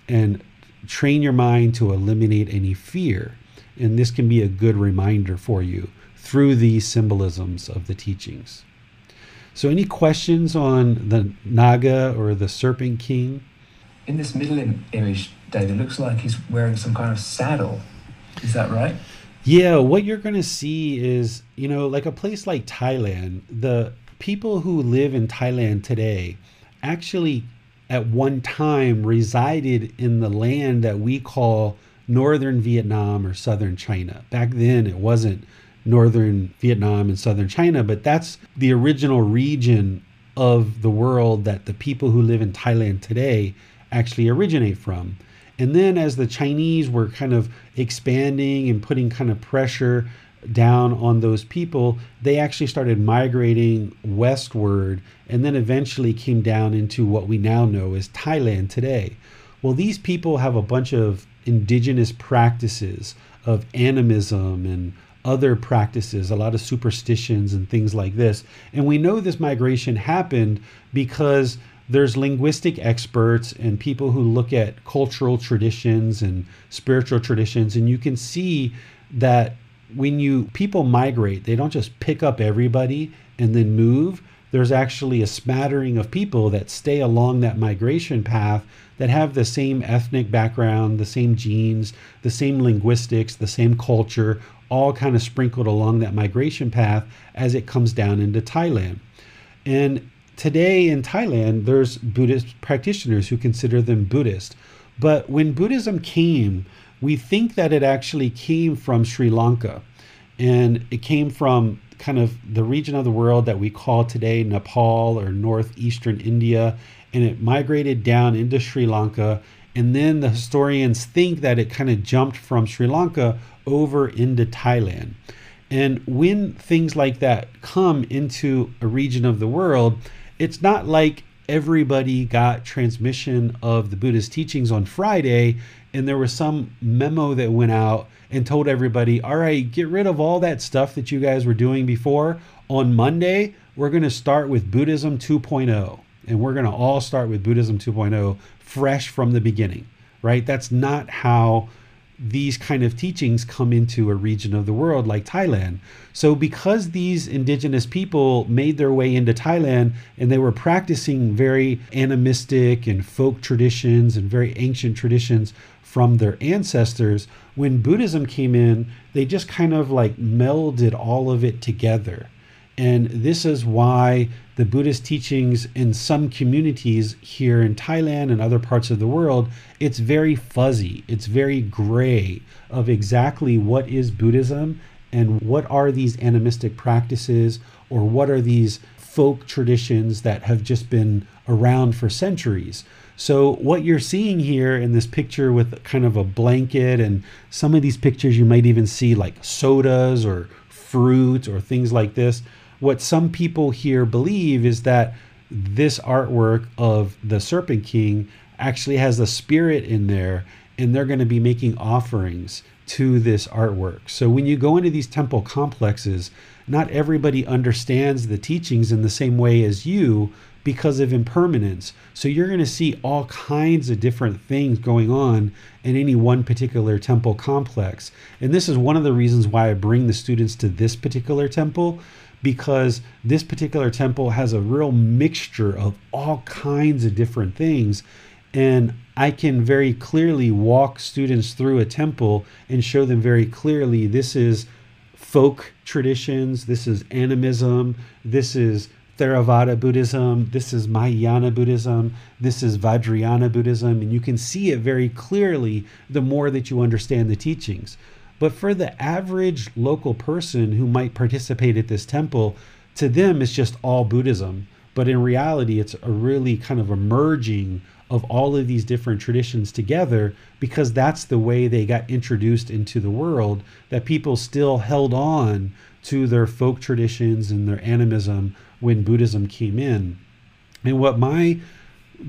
and train your mind to eliminate any fear. And this can be a good reminder for you through these symbolisms of the teachings. So, any questions on the Naga or the Serpent King? In this middle Im- image, David, looks like he's wearing some kind of saddle. Is that right? Yeah, what you're going to see is, you know, like a place like Thailand, the people who live in Thailand today actually at one time resided in the land that we call northern Vietnam or southern China. Back then, it wasn't northern Vietnam and southern China, but that's the original region of the world that the people who live in Thailand today actually originate from. And then as the Chinese were kind of expanding and putting kind of pressure down on those people, they actually started migrating westward and then eventually came down into what we now know as Thailand today. Well, these people have a bunch of indigenous practices of animism and other practices, a lot of superstitions and things like this. And we know this migration happened because there's linguistic experts and people who look at cultural traditions and spiritual traditions and you can see that when you people migrate they don't just pick up everybody and then move there's actually a smattering of people that stay along that migration path that have the same ethnic background the same genes the same linguistics the same culture all kind of sprinkled along that migration path as it comes down into Thailand and today in Thailand, there's Buddhist practitioners who consider them Buddhist. But when Buddhism came, we think that it actually came from Sri Lanka. And it came from kind of the region of the world that we call today Nepal or northeastern India. And it migrated down into Sri Lanka. And then the historians think that it kind of jumped from Sri Lanka over into Thailand. And when things like that come into a region of the world, it's not like everybody got transmission of the Buddhist teachings on Friday and there was some memo that went out and told everybody, all right, get rid of all that stuff that you guys were doing before. On Monday, we're going to start with Buddhism 2.0. And we're going to all start with Buddhism 2.0 fresh from the beginning, right? That's not how these kind of teachings come into a region of the world like Thailand. So, because these indigenous people made their way into Thailand and they were practicing very animistic and folk traditions and very ancient traditions from their ancestors, when Buddhism came in, they just kind of like melded all of it together. And this is why the Buddhist teachings in some communities here in Thailand and other parts of the world, it's very fuzzy. It's very gray of exactly what is Buddhism and what are these animistic practices or what are these folk traditions that have just been around for centuries. So, what you're seeing here in this picture with kind of a blanket, and some of these pictures you might even see like sodas or fruit or things like this what some people here believe is that this artwork of the Serpent King actually has a spirit in there, and they're going to be making offerings to this artwork. So when you go into these temple complexes, not everybody understands the teachings in the same way as you because of impermanence. So you're going to see all kinds of different things going on in any one particular temple complex. And this is one of the reasons why I bring the students to this particular temple because this particular temple has a real mixture of all kinds of different things. And I can very clearly walk students through a temple and show them very clearly this is folk traditions, this is animism, this is Theravada Buddhism, this is Mahayana Buddhism, this is Vajrayana Buddhism, and you can see it very clearly the more that you understand the teachings. But for the average local person who might participate at this temple, to them it's just all Buddhism. But in reality, it's a really kind of a merging of all of these different traditions together because that's the way they got introduced into the world, that people still held on to their folk traditions and their animism when Buddhism came in. And what my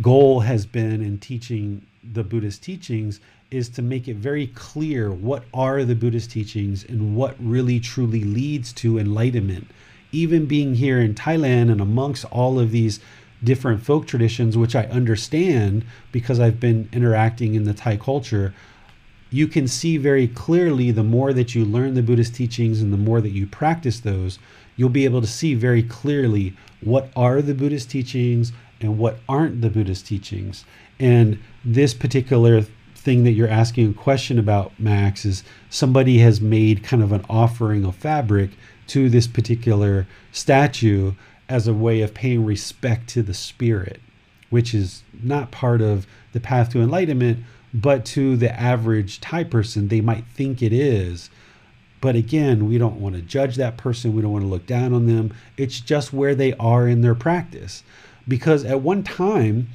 goal has been in teaching the Buddhist teachings is to make it very clear what are the Buddhist teachings and what really truly leads to enlightenment. Even being here in Thailand and amongst all of these different folk traditions, which I understand because I've been interacting in the Thai culture, you can see very clearly the more that you learn the Buddhist teachings and the more that you practice those, you'll be able to see very clearly what are the Buddhist teachings and what aren't the Buddhist teachings. And this particular thing that you're asking a question about, Max, is somebody has made kind of an offering of fabric to this particular statue as a way of paying respect to the spirit, which is not part of the path to enlightenment, but to the average Thai person, they might think it is. But again, we don't want to judge that person. We don't want to look down on them. It's just where they are in their practice. Because at one time,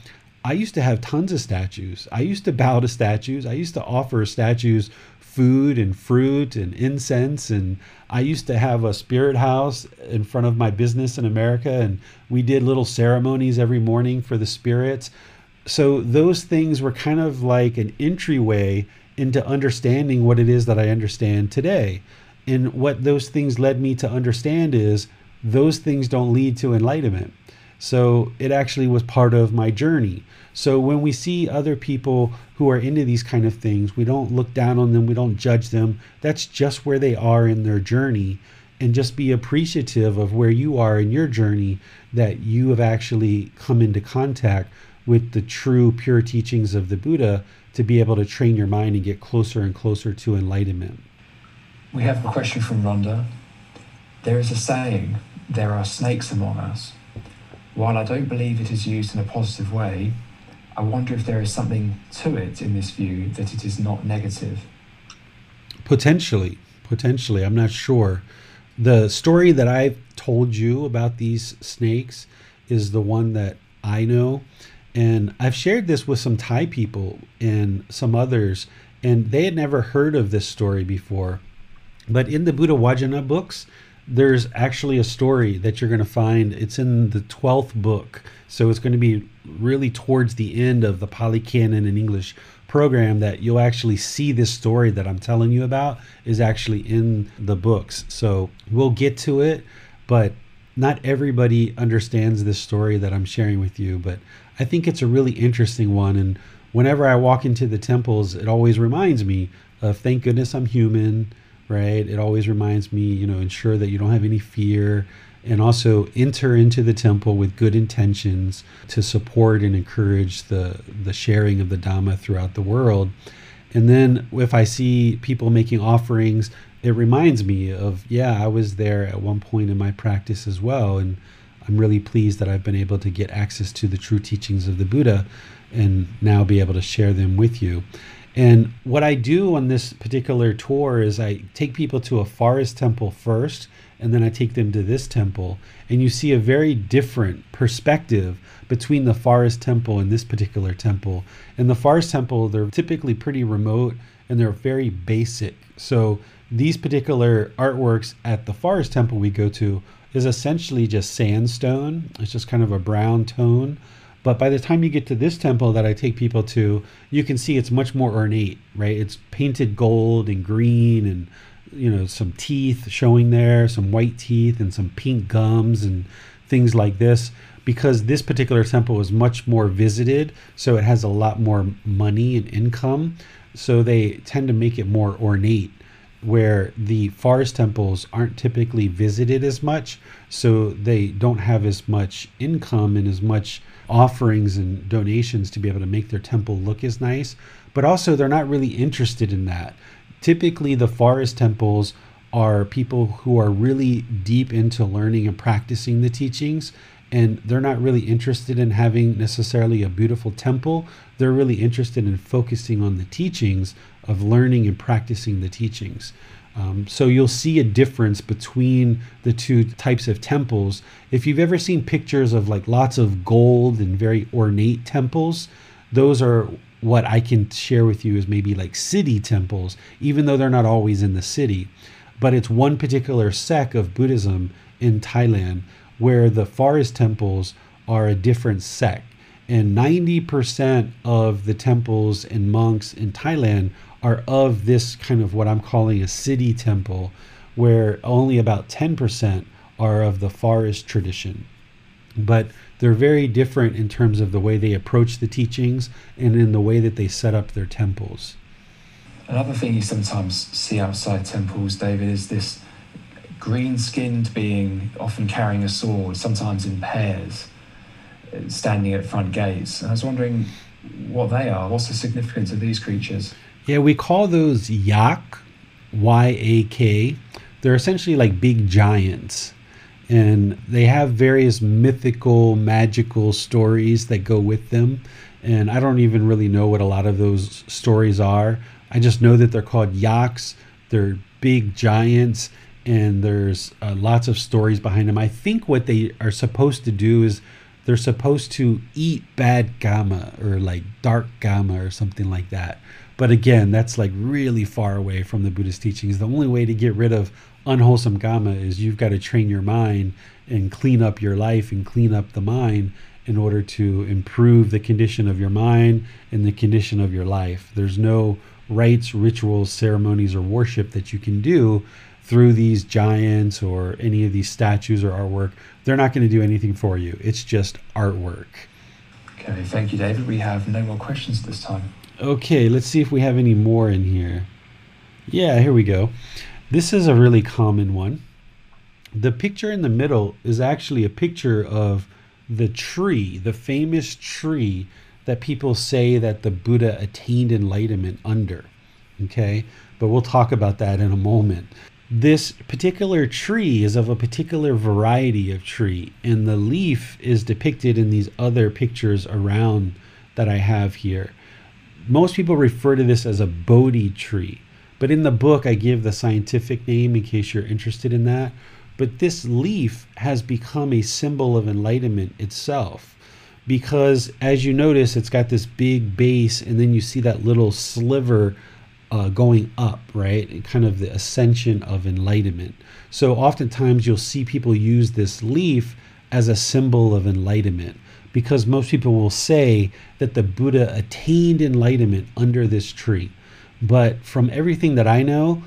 I used to have tons of statues. I used to bow to statues. I used to offer statues food and fruit and incense. And I used to have a spirit house in front of my business in America. And we did little ceremonies every morning for the spirits. So those things were kind of like an entryway into understanding what it is that I understand today. And what those things led me to understand is those things don't lead to enlightenment. So it actually was part of my journey. So when we see other people who are into these kind of things, we don't look down on them, we don't judge them. That's just where they are in their journey. And just be appreciative of where you are in your journey that you have actually come into contact with the true pure teachings of the Buddha to be able to train your mind and get closer and closer to enlightenment. We have a question from Rhonda. There is a saying, there are snakes among us. While I don't believe it is used in a positive way, I wonder if there is something to it in this view that it is not negative. Potentially, potentially. I'm not sure. The story that I've told you about these snakes is the one that I know. And I've shared this with some Thai people and some others, and they had never heard of this story before. But in the Buddha Vacana books, there's actually a story that you're going to find. It's in the 12th book. So it's going to be really towards the end of the Pali Canon and English program that you'll actually see this story that I'm telling you about is actually in the books. So we'll get to it, but not everybody understands this story that I'm sharing with you. But I think it's a really interesting one. And whenever I walk into the temples, it always reminds me of thank goodness I'm human right? It always reminds me, you know, ensure that you don't have any fear and also enter into the temple with good intentions to support and encourage the the sharing of the dhamma throughout the world. And then if I see people making offerings, it reminds me of yeah, I was there at one point in my practice as well and I'm really pleased that I've been able to get access to the true teachings of the Buddha and now be able to share them with you. And what I do on this particular tour is I take people to a forest temple first, and then I take them to this temple. And you see a very different perspective between the forest temple and this particular temple. In the forest temple, they're typically pretty remote and they're very basic. So these particular artworks at the forest temple we go to is essentially just sandstone. It's just kind of a brown tone but by the time you get to this temple that I take people to, you can see it's much more ornate, right? It's painted gold and green and you know some teeth showing there, some white teeth and some pink gums and things like this because this particular temple is much more visited, so it has a lot more money and income. So they tend to make it more ornate. where the forest temples aren't typically visited as much, so they don't have as much income and as much offerings and donations to be able to make their temple look as nice. But also, they're not really interested in that. Typically, the forest temples are people who are really deep into learning and practicing the teachings and they're not really interested in having necessarily a beautiful temple. They're really interested in focusing on the teachings of learning and practicing the teachings. Um, so you'll see a difference between the two types of temples. If you've ever seen pictures of like lots of gold and very ornate temples, those are what I can share with you as maybe like city temples, even though they're not always in the city. But it's one particular sect of Buddhism in Thailand where the forest temples are a different sect. And 90% of the temples and monks in Thailand are of this kind of what I'm calling a city temple, where only about 10% are of the forest tradition. But they're very different in terms of the way they approach the teachings and in the way that they set up their temples. Another thing you sometimes see outside temples, David, is this green skinned being, often carrying a sword, sometimes in pairs, standing at front gates. I was wondering what they are. What's the significance of these creatures? Yeah, we call those yak, Y A K. They're essentially like big giants. And they have various mythical, magical stories that go with them. And I don't even really know what a lot of those stories are. I just know that they're called yaks. They're big giants and there's uh, lots of stories behind them. I think what they are supposed to do is they're supposed to eat bad kamma or like dark kamma or something like that. But again, that's like really far away from the Buddhist teachings. The only way to get rid of unwholesome karma is you've got to train your mind and clean up your life and clean up the mind in order to improve the condition of your mind and the condition of your life. There's no rites, rituals, ceremonies, or worship that you can do through these giants or any of these statues or artwork, they're not going to do anything for you. It's just artwork. Okay, thank you, David. We have no more questions this time. Okay, let's see if we have any more in here. Yeah, here we go. This is a really common one. The picture in the middle is actually a picture of the tree, the famous tree that people say that the Buddha attained enlightenment under. Okay, but we'll talk about that in a moment this particular tree is of a particular variety of tree, and the leaf is depicted in these other pictures around that I have here. Most people refer to this as a Bodhi tree, but in the book I give the scientific name in case you're interested in that. But this leaf has become a symbol of enlightenment itself because, as you notice, it's got this big base, and then you see that little sliver uh, going up, right? Kind of the ascension of enlightenment. So oftentimes you'll see people use this leaf as a symbol of enlightenment because most people will say that the Buddha attained enlightenment under this tree. But from everything that I know,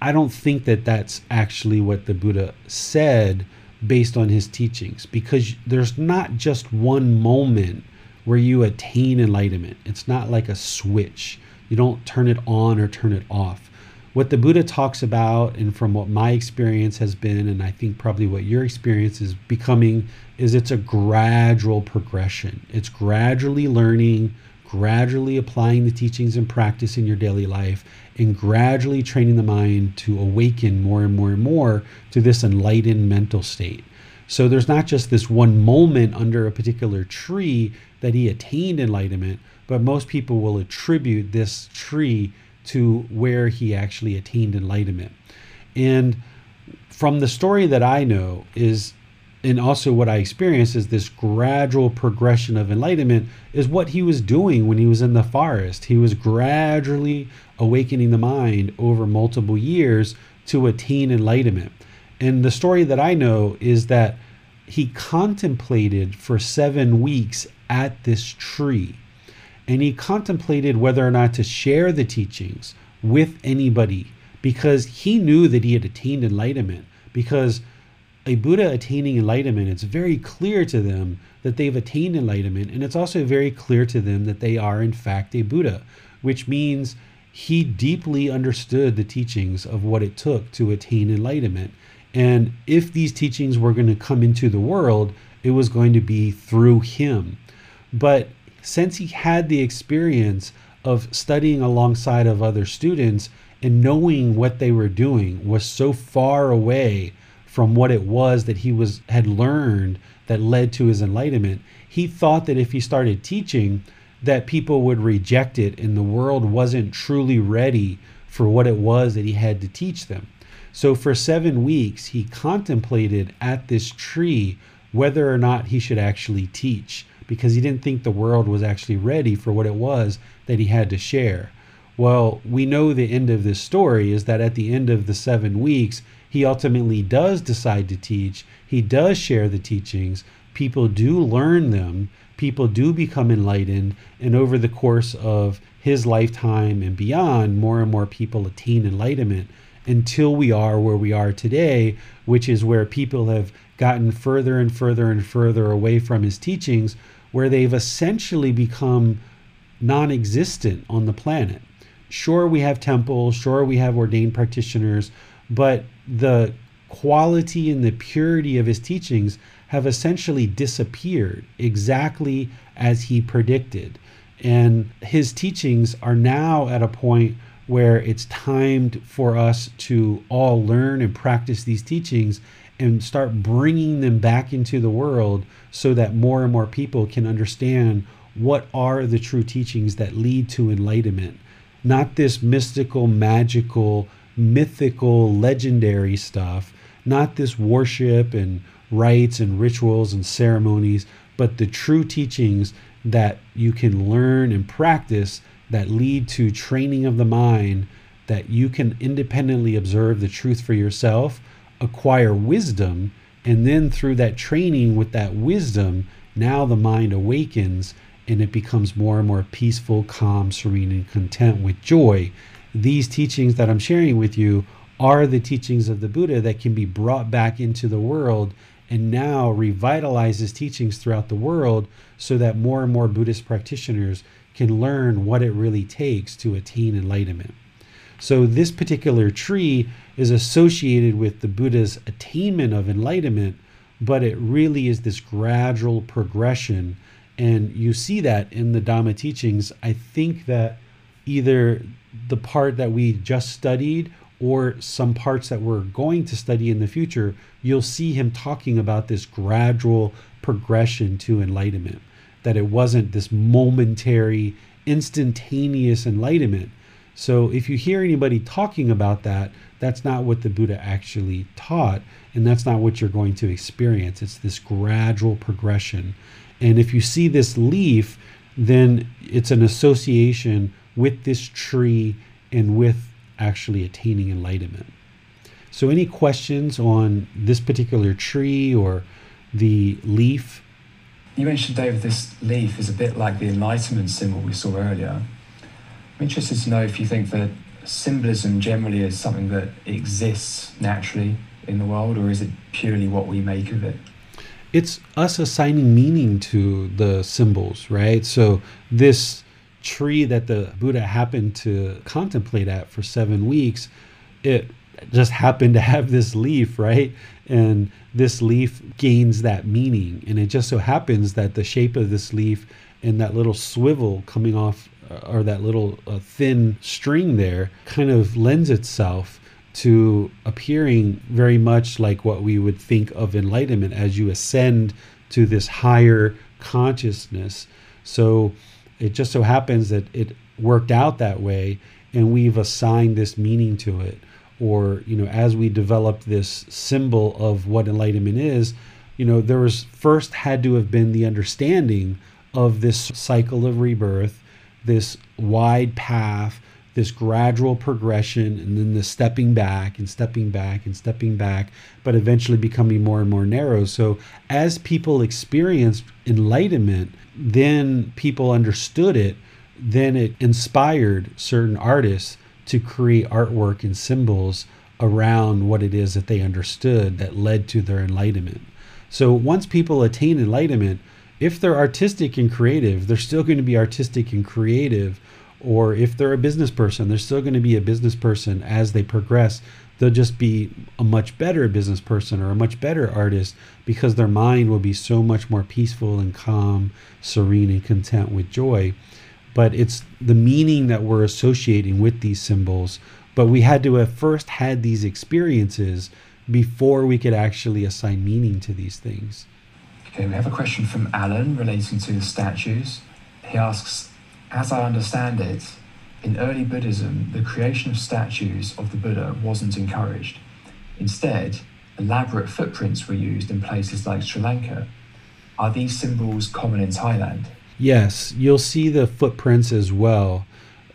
I don't think that that's actually what the Buddha said based on his teachings because there's not just one moment where you attain enlightenment. It's not like a switch. You don't turn it on or turn it off. What the Buddha talks about, and from what my experience has been, and I think probably what your experience is becoming, is it's a gradual progression. It's gradually learning, gradually applying the teachings and practice in your daily life, and gradually training the mind to awaken more and more and more to this enlightened mental state. So there's not just this one moment under a particular tree that he attained enlightenment, but most people will attribute this tree to where he actually attained enlightenment. And from the story that I know is and also what I experienced is this gradual progression of enlightenment is what he was doing when he was in the forest. He was gradually awakening the mind over multiple years to attain enlightenment. And the story that I know is that he contemplated for seven weeks at this tree and he contemplated whether or not to share the teachings with anybody because he knew that he had attained enlightenment. Because a Buddha attaining enlightenment, it's very clear to them that they've attained enlightenment, and it's also very clear to them that they are, in fact, a Buddha, which means he deeply understood the teachings of what it took to attain enlightenment. And if these teachings were going to come into the world, it was going to be through him. But since he had the experience of studying alongside of other students and knowing what they were doing was so far away from what it was that he was had learned that led to his enlightenment he thought that if he started teaching that people would reject it and the world wasn't truly ready for what it was that he had to teach them. So for 7 weeks he contemplated at this tree whether or not he should actually teach because he didn't think the world was actually ready for what it was that he had to share. Well, we know the end of this story is that at the end of the seven weeks, he ultimately does decide to teach. He does share the teachings. People do learn them. People do become enlightened. And over the course of his lifetime and beyond, more and more people attain enlightenment until we are where we are today, which is where people have gotten further and further and further away from his teachings, where they've essentially become non existent on the planet. Sure, we have temples, sure, we have ordained practitioners, but the quality and the purity of his teachings have essentially disappeared exactly as he predicted. And his teachings are now at a point where it's timed for us to all learn and practice these teachings and start bringing them back into the world so that more and more people can understand what are the true teachings that lead to enlightenment. Not this mystical, magical, mythical, legendary stuff, not this worship and rites and rituals and ceremonies, but the true teachings that you can learn and practice that lead to training of the mind, that you can independently observe the truth for yourself, acquire wisdom, and then through that training with that wisdom, now the mind awakens and it becomes more and more peaceful, calm, serene, and content with joy. These teachings that I'm sharing with you are the teachings of the Buddha that can be brought back into the world and now revitalizes teachings throughout the world so that more and more Buddhist practitioners can learn what it really takes to attain enlightenment. So, this particular tree is associated with the Buddha's attainment of enlightenment, but it really is this gradual progression and you see that in the Dhamma teachings. I think that either the part that we just studied or some parts that we're going to study in the future, you'll see him talking about this gradual progression to enlightenment. That it wasn't this momentary, instantaneous enlightenment. So if you hear anybody talking about that, that's not what the Buddha actually taught, and that's not what you're going to experience. It's this gradual progression. And if you see this leaf, then it's an association with this tree and with actually attaining enlightenment. So, any questions on this particular tree or the leaf? You mentioned, David, this leaf is a bit like the enlightenment symbol we saw earlier. I'm interested to know if you think that symbolism generally is something that exists naturally in the world, or is it purely what we make of it? it's us assigning meaning to the symbols, right? So this tree that the Buddha happened to contemplate at for seven weeks, it just happened to have this leaf, right? And this leaf gains that meaning. And it just so happens that the shape of this leaf and that little swivel coming off, or that little uh, thin string there, kind of lends itself to appearing very much like what we would think of enlightenment as you ascend to this higher consciousness. So it just so happens that it worked out that way and we've assigned this meaning to it or you know as we develop this symbol of what enlightenment is you know there was first had to have been the understanding of this cycle of rebirth this wide path this gradual progression and then the stepping back and stepping back and stepping back, but eventually becoming more and more narrow. So as people experienced enlightenment, then people understood it, then it inspired certain artists to create artwork and symbols around what it is that they understood that led to their enlightenment. So once people attain enlightenment, if they're artistic and creative, they're still going to be artistic and creative or if they're a business person, they're still going to be a business person as they progress. They'll just be a much better business person or a much better artist because their mind will be so much more peaceful and calm, serene, and content with joy. But it's the meaning that we're associating with these symbols. But we had to have first had these experiences before we could actually assign meaning to these things. Okay, we have a question from Alan relating to the statues. He asks, as I understand it, in early Buddhism, the creation of statues of the Buddha wasn't encouraged. Instead, elaborate footprints were used in places like Sri Lanka. Are these symbols common in Thailand? Yes, you'll see the footprints as well.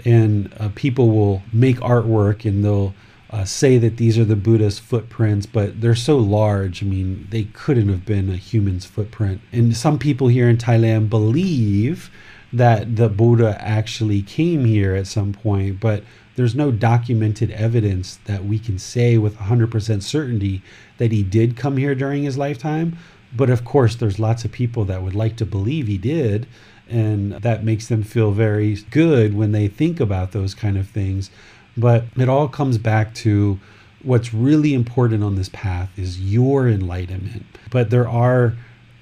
And uh, people will make artwork and they'll uh, say that these are the Buddha's footprints, but they're so large. I mean, they couldn't have been a human's footprint. And some people here in Thailand believe that the Buddha actually came here at some point, but there's no documented evidence that we can say with 100% certainty that he did come here during his lifetime. But of course, there's lots of people that would like to believe he did. And that makes them feel very good when they think about those kind of things. But it all comes back to what's really important on this path is your enlightenment. But there are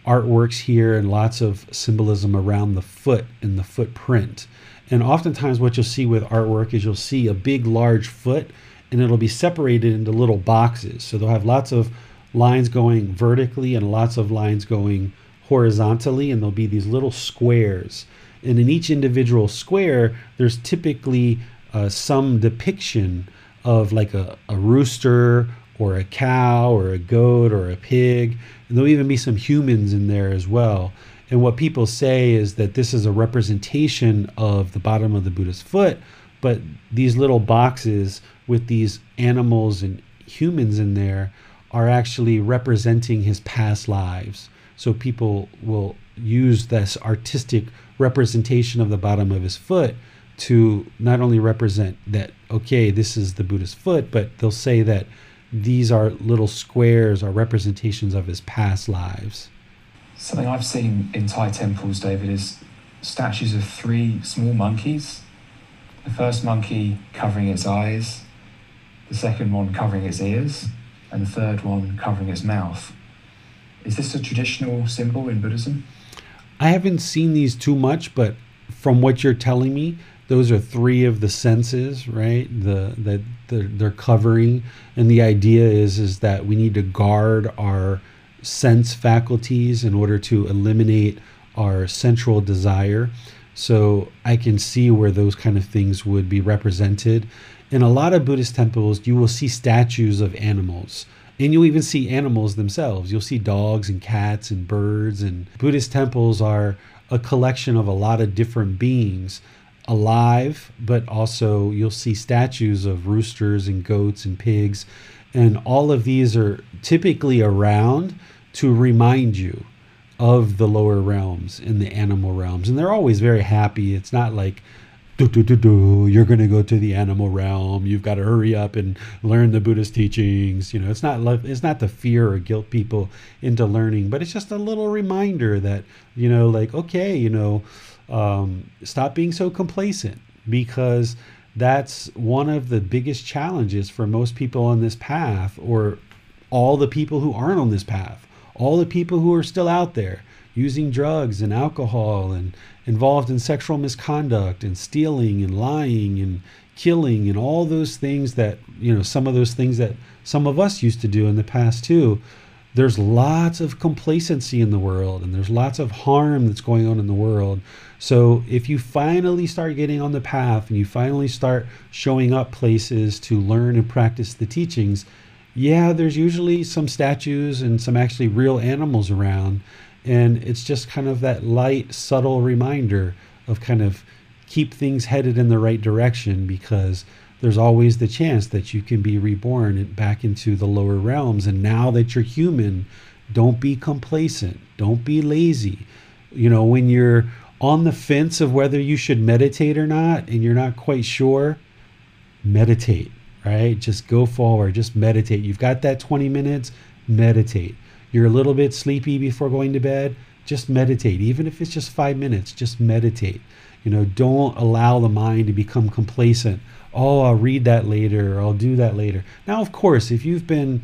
artworks here and lots of symbolism around the foot and the footprint. And oftentimes, what you'll see with artwork is you'll see a big, large foot and it'll be separated into little boxes. So they'll have lots of lines going vertically and lots of lines going horizontally, and there'll be these little squares. And in each individual square, there's typically uh, some depiction of like a, a rooster or a cow or a goat or a pig. And there'll even be some humans in there as well. And what people say is that this is a representation of the bottom of the Buddha's foot, but these little boxes with these animals and humans in there are actually representing his past lives. So people will use this artistic representation of the bottom of his foot to not only represent that, okay, this is the Buddha's foot, but they'll say that these are little squares are representations of his past lives. Something I've seen in Thai temples, David, is statues of three small monkeys. The first monkey covering its eyes, the second one covering its ears, and the third one covering its mouth. Is this a traditional symbol in Buddhism? I haven't seen these too much, but from what you're telling me, those are three of the senses right? The that they're, they're covering. And the idea is is that we need to guard our sense faculties in order to eliminate our sensual desire. So i can see where those kind of things would be represented. In a lot of buddhist temples you will see statues of animals. And you'll even see animals themselves. You'll see dogs and cats and birds. And buddhist temples are a collection of a lot of different beings alive, but also you'll see statues of roosters and goats and pigs. And all of these are typically around to remind you of the lower realms and the animal realms. And they're always very happy. It's not like, do, do, do, do, you're going to go to the animal realm. You've got to hurry up and learn the Buddhist teachings. You know, it's not it's not to fear or guilt people into learning, but it's just a little reminder that, you know, like, okay, you know, um, stop being so complacent because that's one of the biggest challenges for most people on this path or all the people who aren't on this path all the people who are still out there using drugs and alcohol and involved in sexual misconduct and stealing and lying and killing and all those things that you know some of those things that some of us used to do in the past too there's lots of complacency in the world and there's lots of harm that's going on in the world. So if you finally start getting on the path and you finally start showing up places to learn and practice the teachings, yeah, there's usually some statues and some actually real animals around. And it's just kind of that light, subtle reminder of kind of keep things headed in the right direction because there's always the chance that you can be reborn back into the lower realms. And now that you're human, don't be complacent, don't be lazy. You know, when you're on the fence of whether you should meditate or not and you're not quite sure, meditate, right? Just go forward, just meditate. You've got that 20 minutes, meditate. You're a little bit sleepy before going to bed, just meditate. Even if it's just five minutes, just meditate. You know, don't allow the mind to become complacent. Oh, I'll read that later, or I'll do that later. Now, of course, if you've been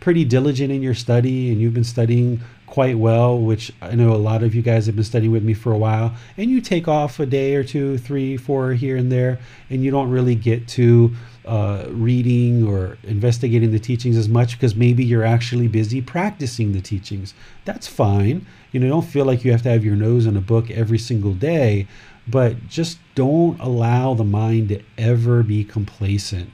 pretty diligent in your study and you've been studying quite well, which I know a lot of you guys have been studying with me for a while, and you take off a day or two, three, four here and there, and you don't really get to uh, reading or investigating the teachings as much because maybe you're actually busy practicing the teachings. That's fine. You know, don't feel like you have to have your nose in a book every single day, but just don't allow the mind to ever be complacent.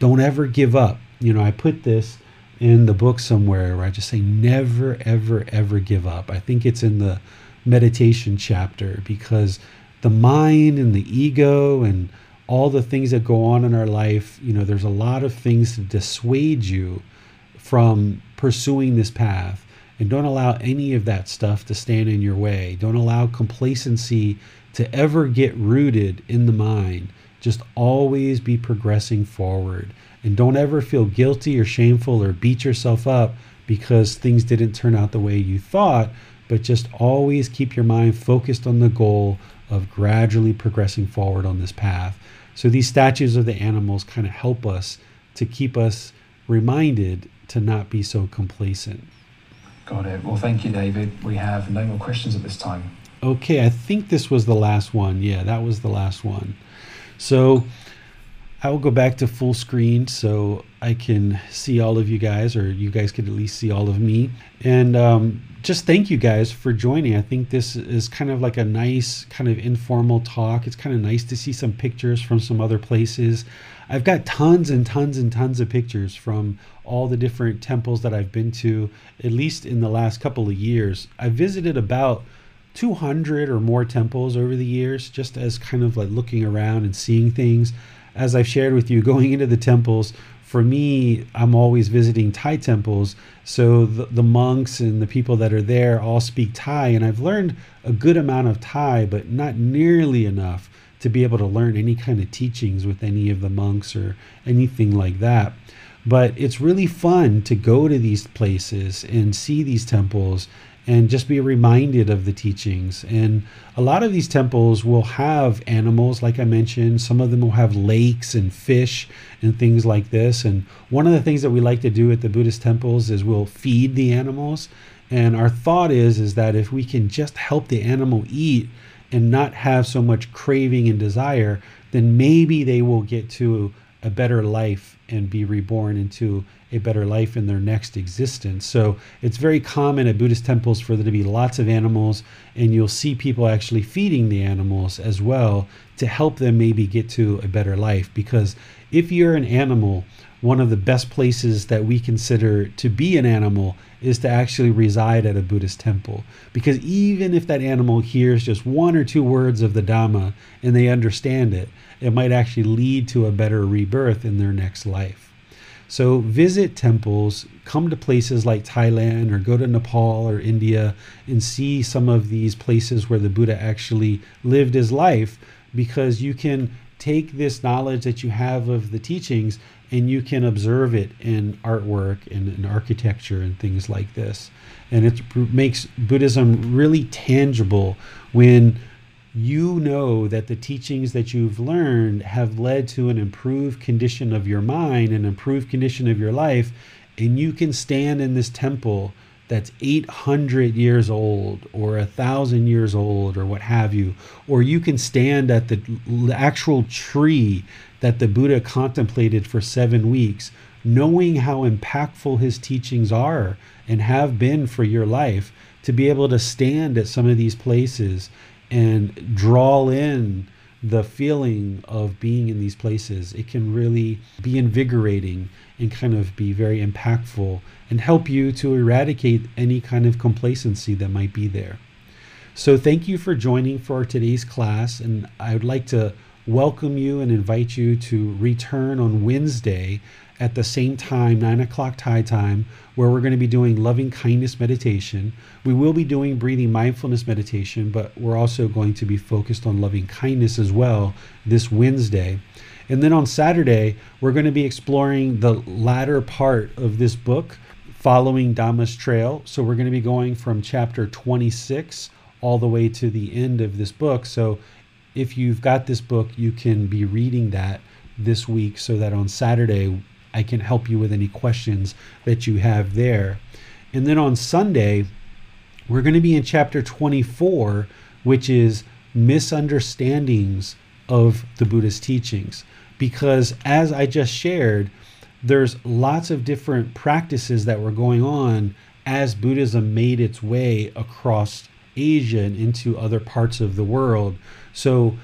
Don't ever give up. You know, I put this in the book somewhere where I just say never, ever, ever give up. I think it's in the meditation chapter because the mind and the ego and all the things that go on in our life, you know, there's a lot of things to dissuade you from pursuing this path. And don't allow any of that stuff to stand in your way. Don't allow complacency to ever get rooted in the mind. Just always be progressing forward. And don't ever feel guilty or shameful or beat yourself up because things didn't turn out the way you thought, but just always keep your mind focused on the goal of gradually progressing forward on this path. So these statues of the animals kind of help us to keep us reminded to not be so complacent. Got it. Well, thank you, David. We have no more questions at this time. Okay, I think this was the last one. Yeah, that was the last one. So I will go back to full screen so I can see all of you guys, or you guys can at least see all of me. And um, just thank you guys for joining. I think this is kind of like a nice, kind of informal talk. It's kind of nice to see some pictures from some other places. I've got tons and tons and tons of pictures from all the different temples that I've been to, at least in the last couple of years. I visited about 200 or more temples over the years, just as kind of like looking around and seeing things as I've shared with you, going into the temples, for me, I'm always visiting Thai temples. So the, the, monks and the people that are there all speak Thai. And I've learned a good amount of Thai, but not nearly enough to be able to learn any kind of teachings with any of the monks or anything like that. But it's really fun to go to these places and see these temples and just be reminded of the teachings. And a lot of these temples will have animals, like I mentioned. Some of them will have lakes and fish and things like this. And one of the things that we like to do at the Buddhist temples is we'll feed the animals. And our thought is is that if we can just help the animal eat and not have so much craving and desire, then maybe they will get to a better life and be reborn into a better life in their next existence. So it's very common at Buddhist temples for there to be lots of animals, and you'll see people actually feeding the animals as well to help them maybe get to a better life. Because if you're an animal, one of the best places that we consider to be an animal is to actually reside at a Buddhist temple. Because even if that animal hears just one or two words of the Dhamma and they understand it, it might actually lead to a better rebirth in their next life. So visit temples, come to places like Thailand or go to Nepal or India and see some of these places where the Buddha actually lived his life because you can take this knowledge that you have of the teachings and you can observe it in artwork and in architecture and things like this. And it makes Buddhism really tangible when you know that the teachings that you've learned have led to an improved condition of your mind, an improved condition of your life, and you can stand in this temple that's 800 years old or a thousand years old or what have you, or you can stand at the actual tree that the Buddha contemplated for seven weeks, knowing how impactful his teachings are and have been for your life, to be able to stand at some of these places and draw in the feeling of being in these places. It can really be invigorating and kind of be very impactful and help you to eradicate any kind of complacency that might be there. So, thank you for joining for today's class, and I would like to welcome you and invite you to return on Wednesday at the same time, 9 o'clock Thai time, where we're going to be doing loving kindness meditation. We will be doing breathing mindfulness meditation, but we're also going to be focused on loving kindness as well this Wednesday. And then on Saturday, we're going to be exploring the latter part of this book following Dhamma's trail. So we're going to be going from chapter 26 all the way to the end of this book. So if you've got this book, you can be reading that this week so that on Saturday I can help you with any questions that you have there. And then on Sunday, we're going to be in chapter 24, which is misunderstandings of the Buddhist teachings. Because as I just shared, there's lots of different practices that were going on as Buddhism made its way across Asia and into other parts of the world. So,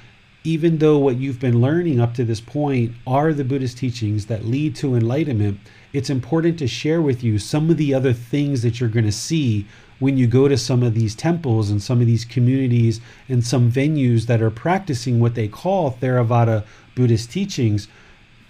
even though what you've been learning up to this point are the Buddhist teachings that lead to enlightenment, it's important to share with you some of the other things that you're going to see when you go to some of these temples and some of these communities and some venues that are practicing what they call Theravada Buddhist teachings.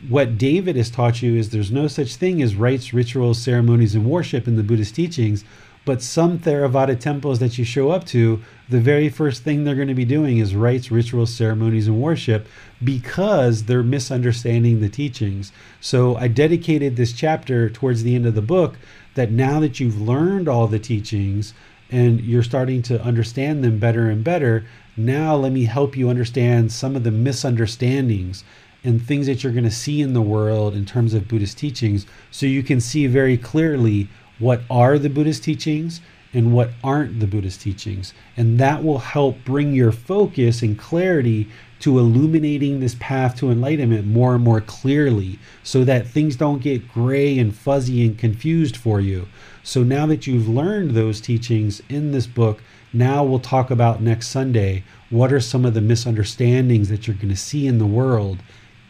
What David has taught you is there's no such thing as rites, rituals, ceremonies, and worship in the Buddhist teachings. But some Theravada temples that you show up to, the very first thing they're going to be doing is rites, rituals, ceremonies, and worship because they're misunderstanding the teachings. So I dedicated this chapter towards the end of the book that now that you've learned all the teachings and you're starting to understand them better and better, now let me help you understand some of the misunderstandings and things that you're going to see in the world in terms of Buddhist teachings so you can see very clearly what are the Buddhist teachings and what aren't the Buddhist teachings. And that will help bring your focus and clarity to illuminating this path to enlightenment more and more clearly so that things don't get gray and fuzzy and confused for you. So now that you've learned those teachings in this book, now we'll talk about next Sunday what are some of the misunderstandings that you're going to see in the world,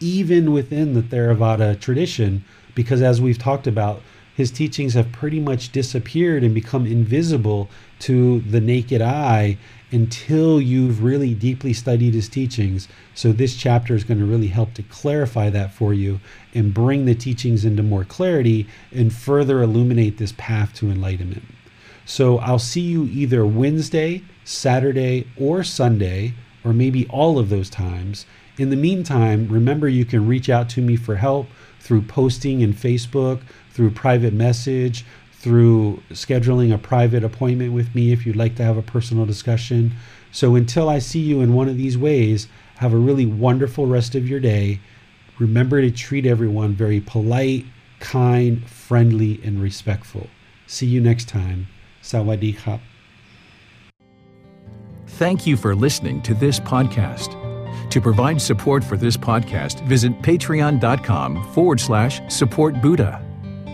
even within the Theravada tradition, because as we've talked about, his teachings have pretty much disappeared and become invisible to the naked eye until you've really deeply studied his teachings. So, this chapter is going to really help to clarify that for you and bring the teachings into more clarity and further illuminate this path to enlightenment. So, I'll see you either Wednesday, Saturday, or Sunday, or maybe all of those times. In the meantime, remember you can reach out to me for help through posting in Facebook, through private message, through scheduling a private appointment with me if you'd like to have a personal discussion. So until I see you in one of these ways, have a really wonderful rest of your day. Remember to treat everyone very polite, kind, friendly, and respectful. See you next time. Sawadee Thank you for listening to this podcast. To provide support for this podcast, visit patreon.com forward slash support Buddha.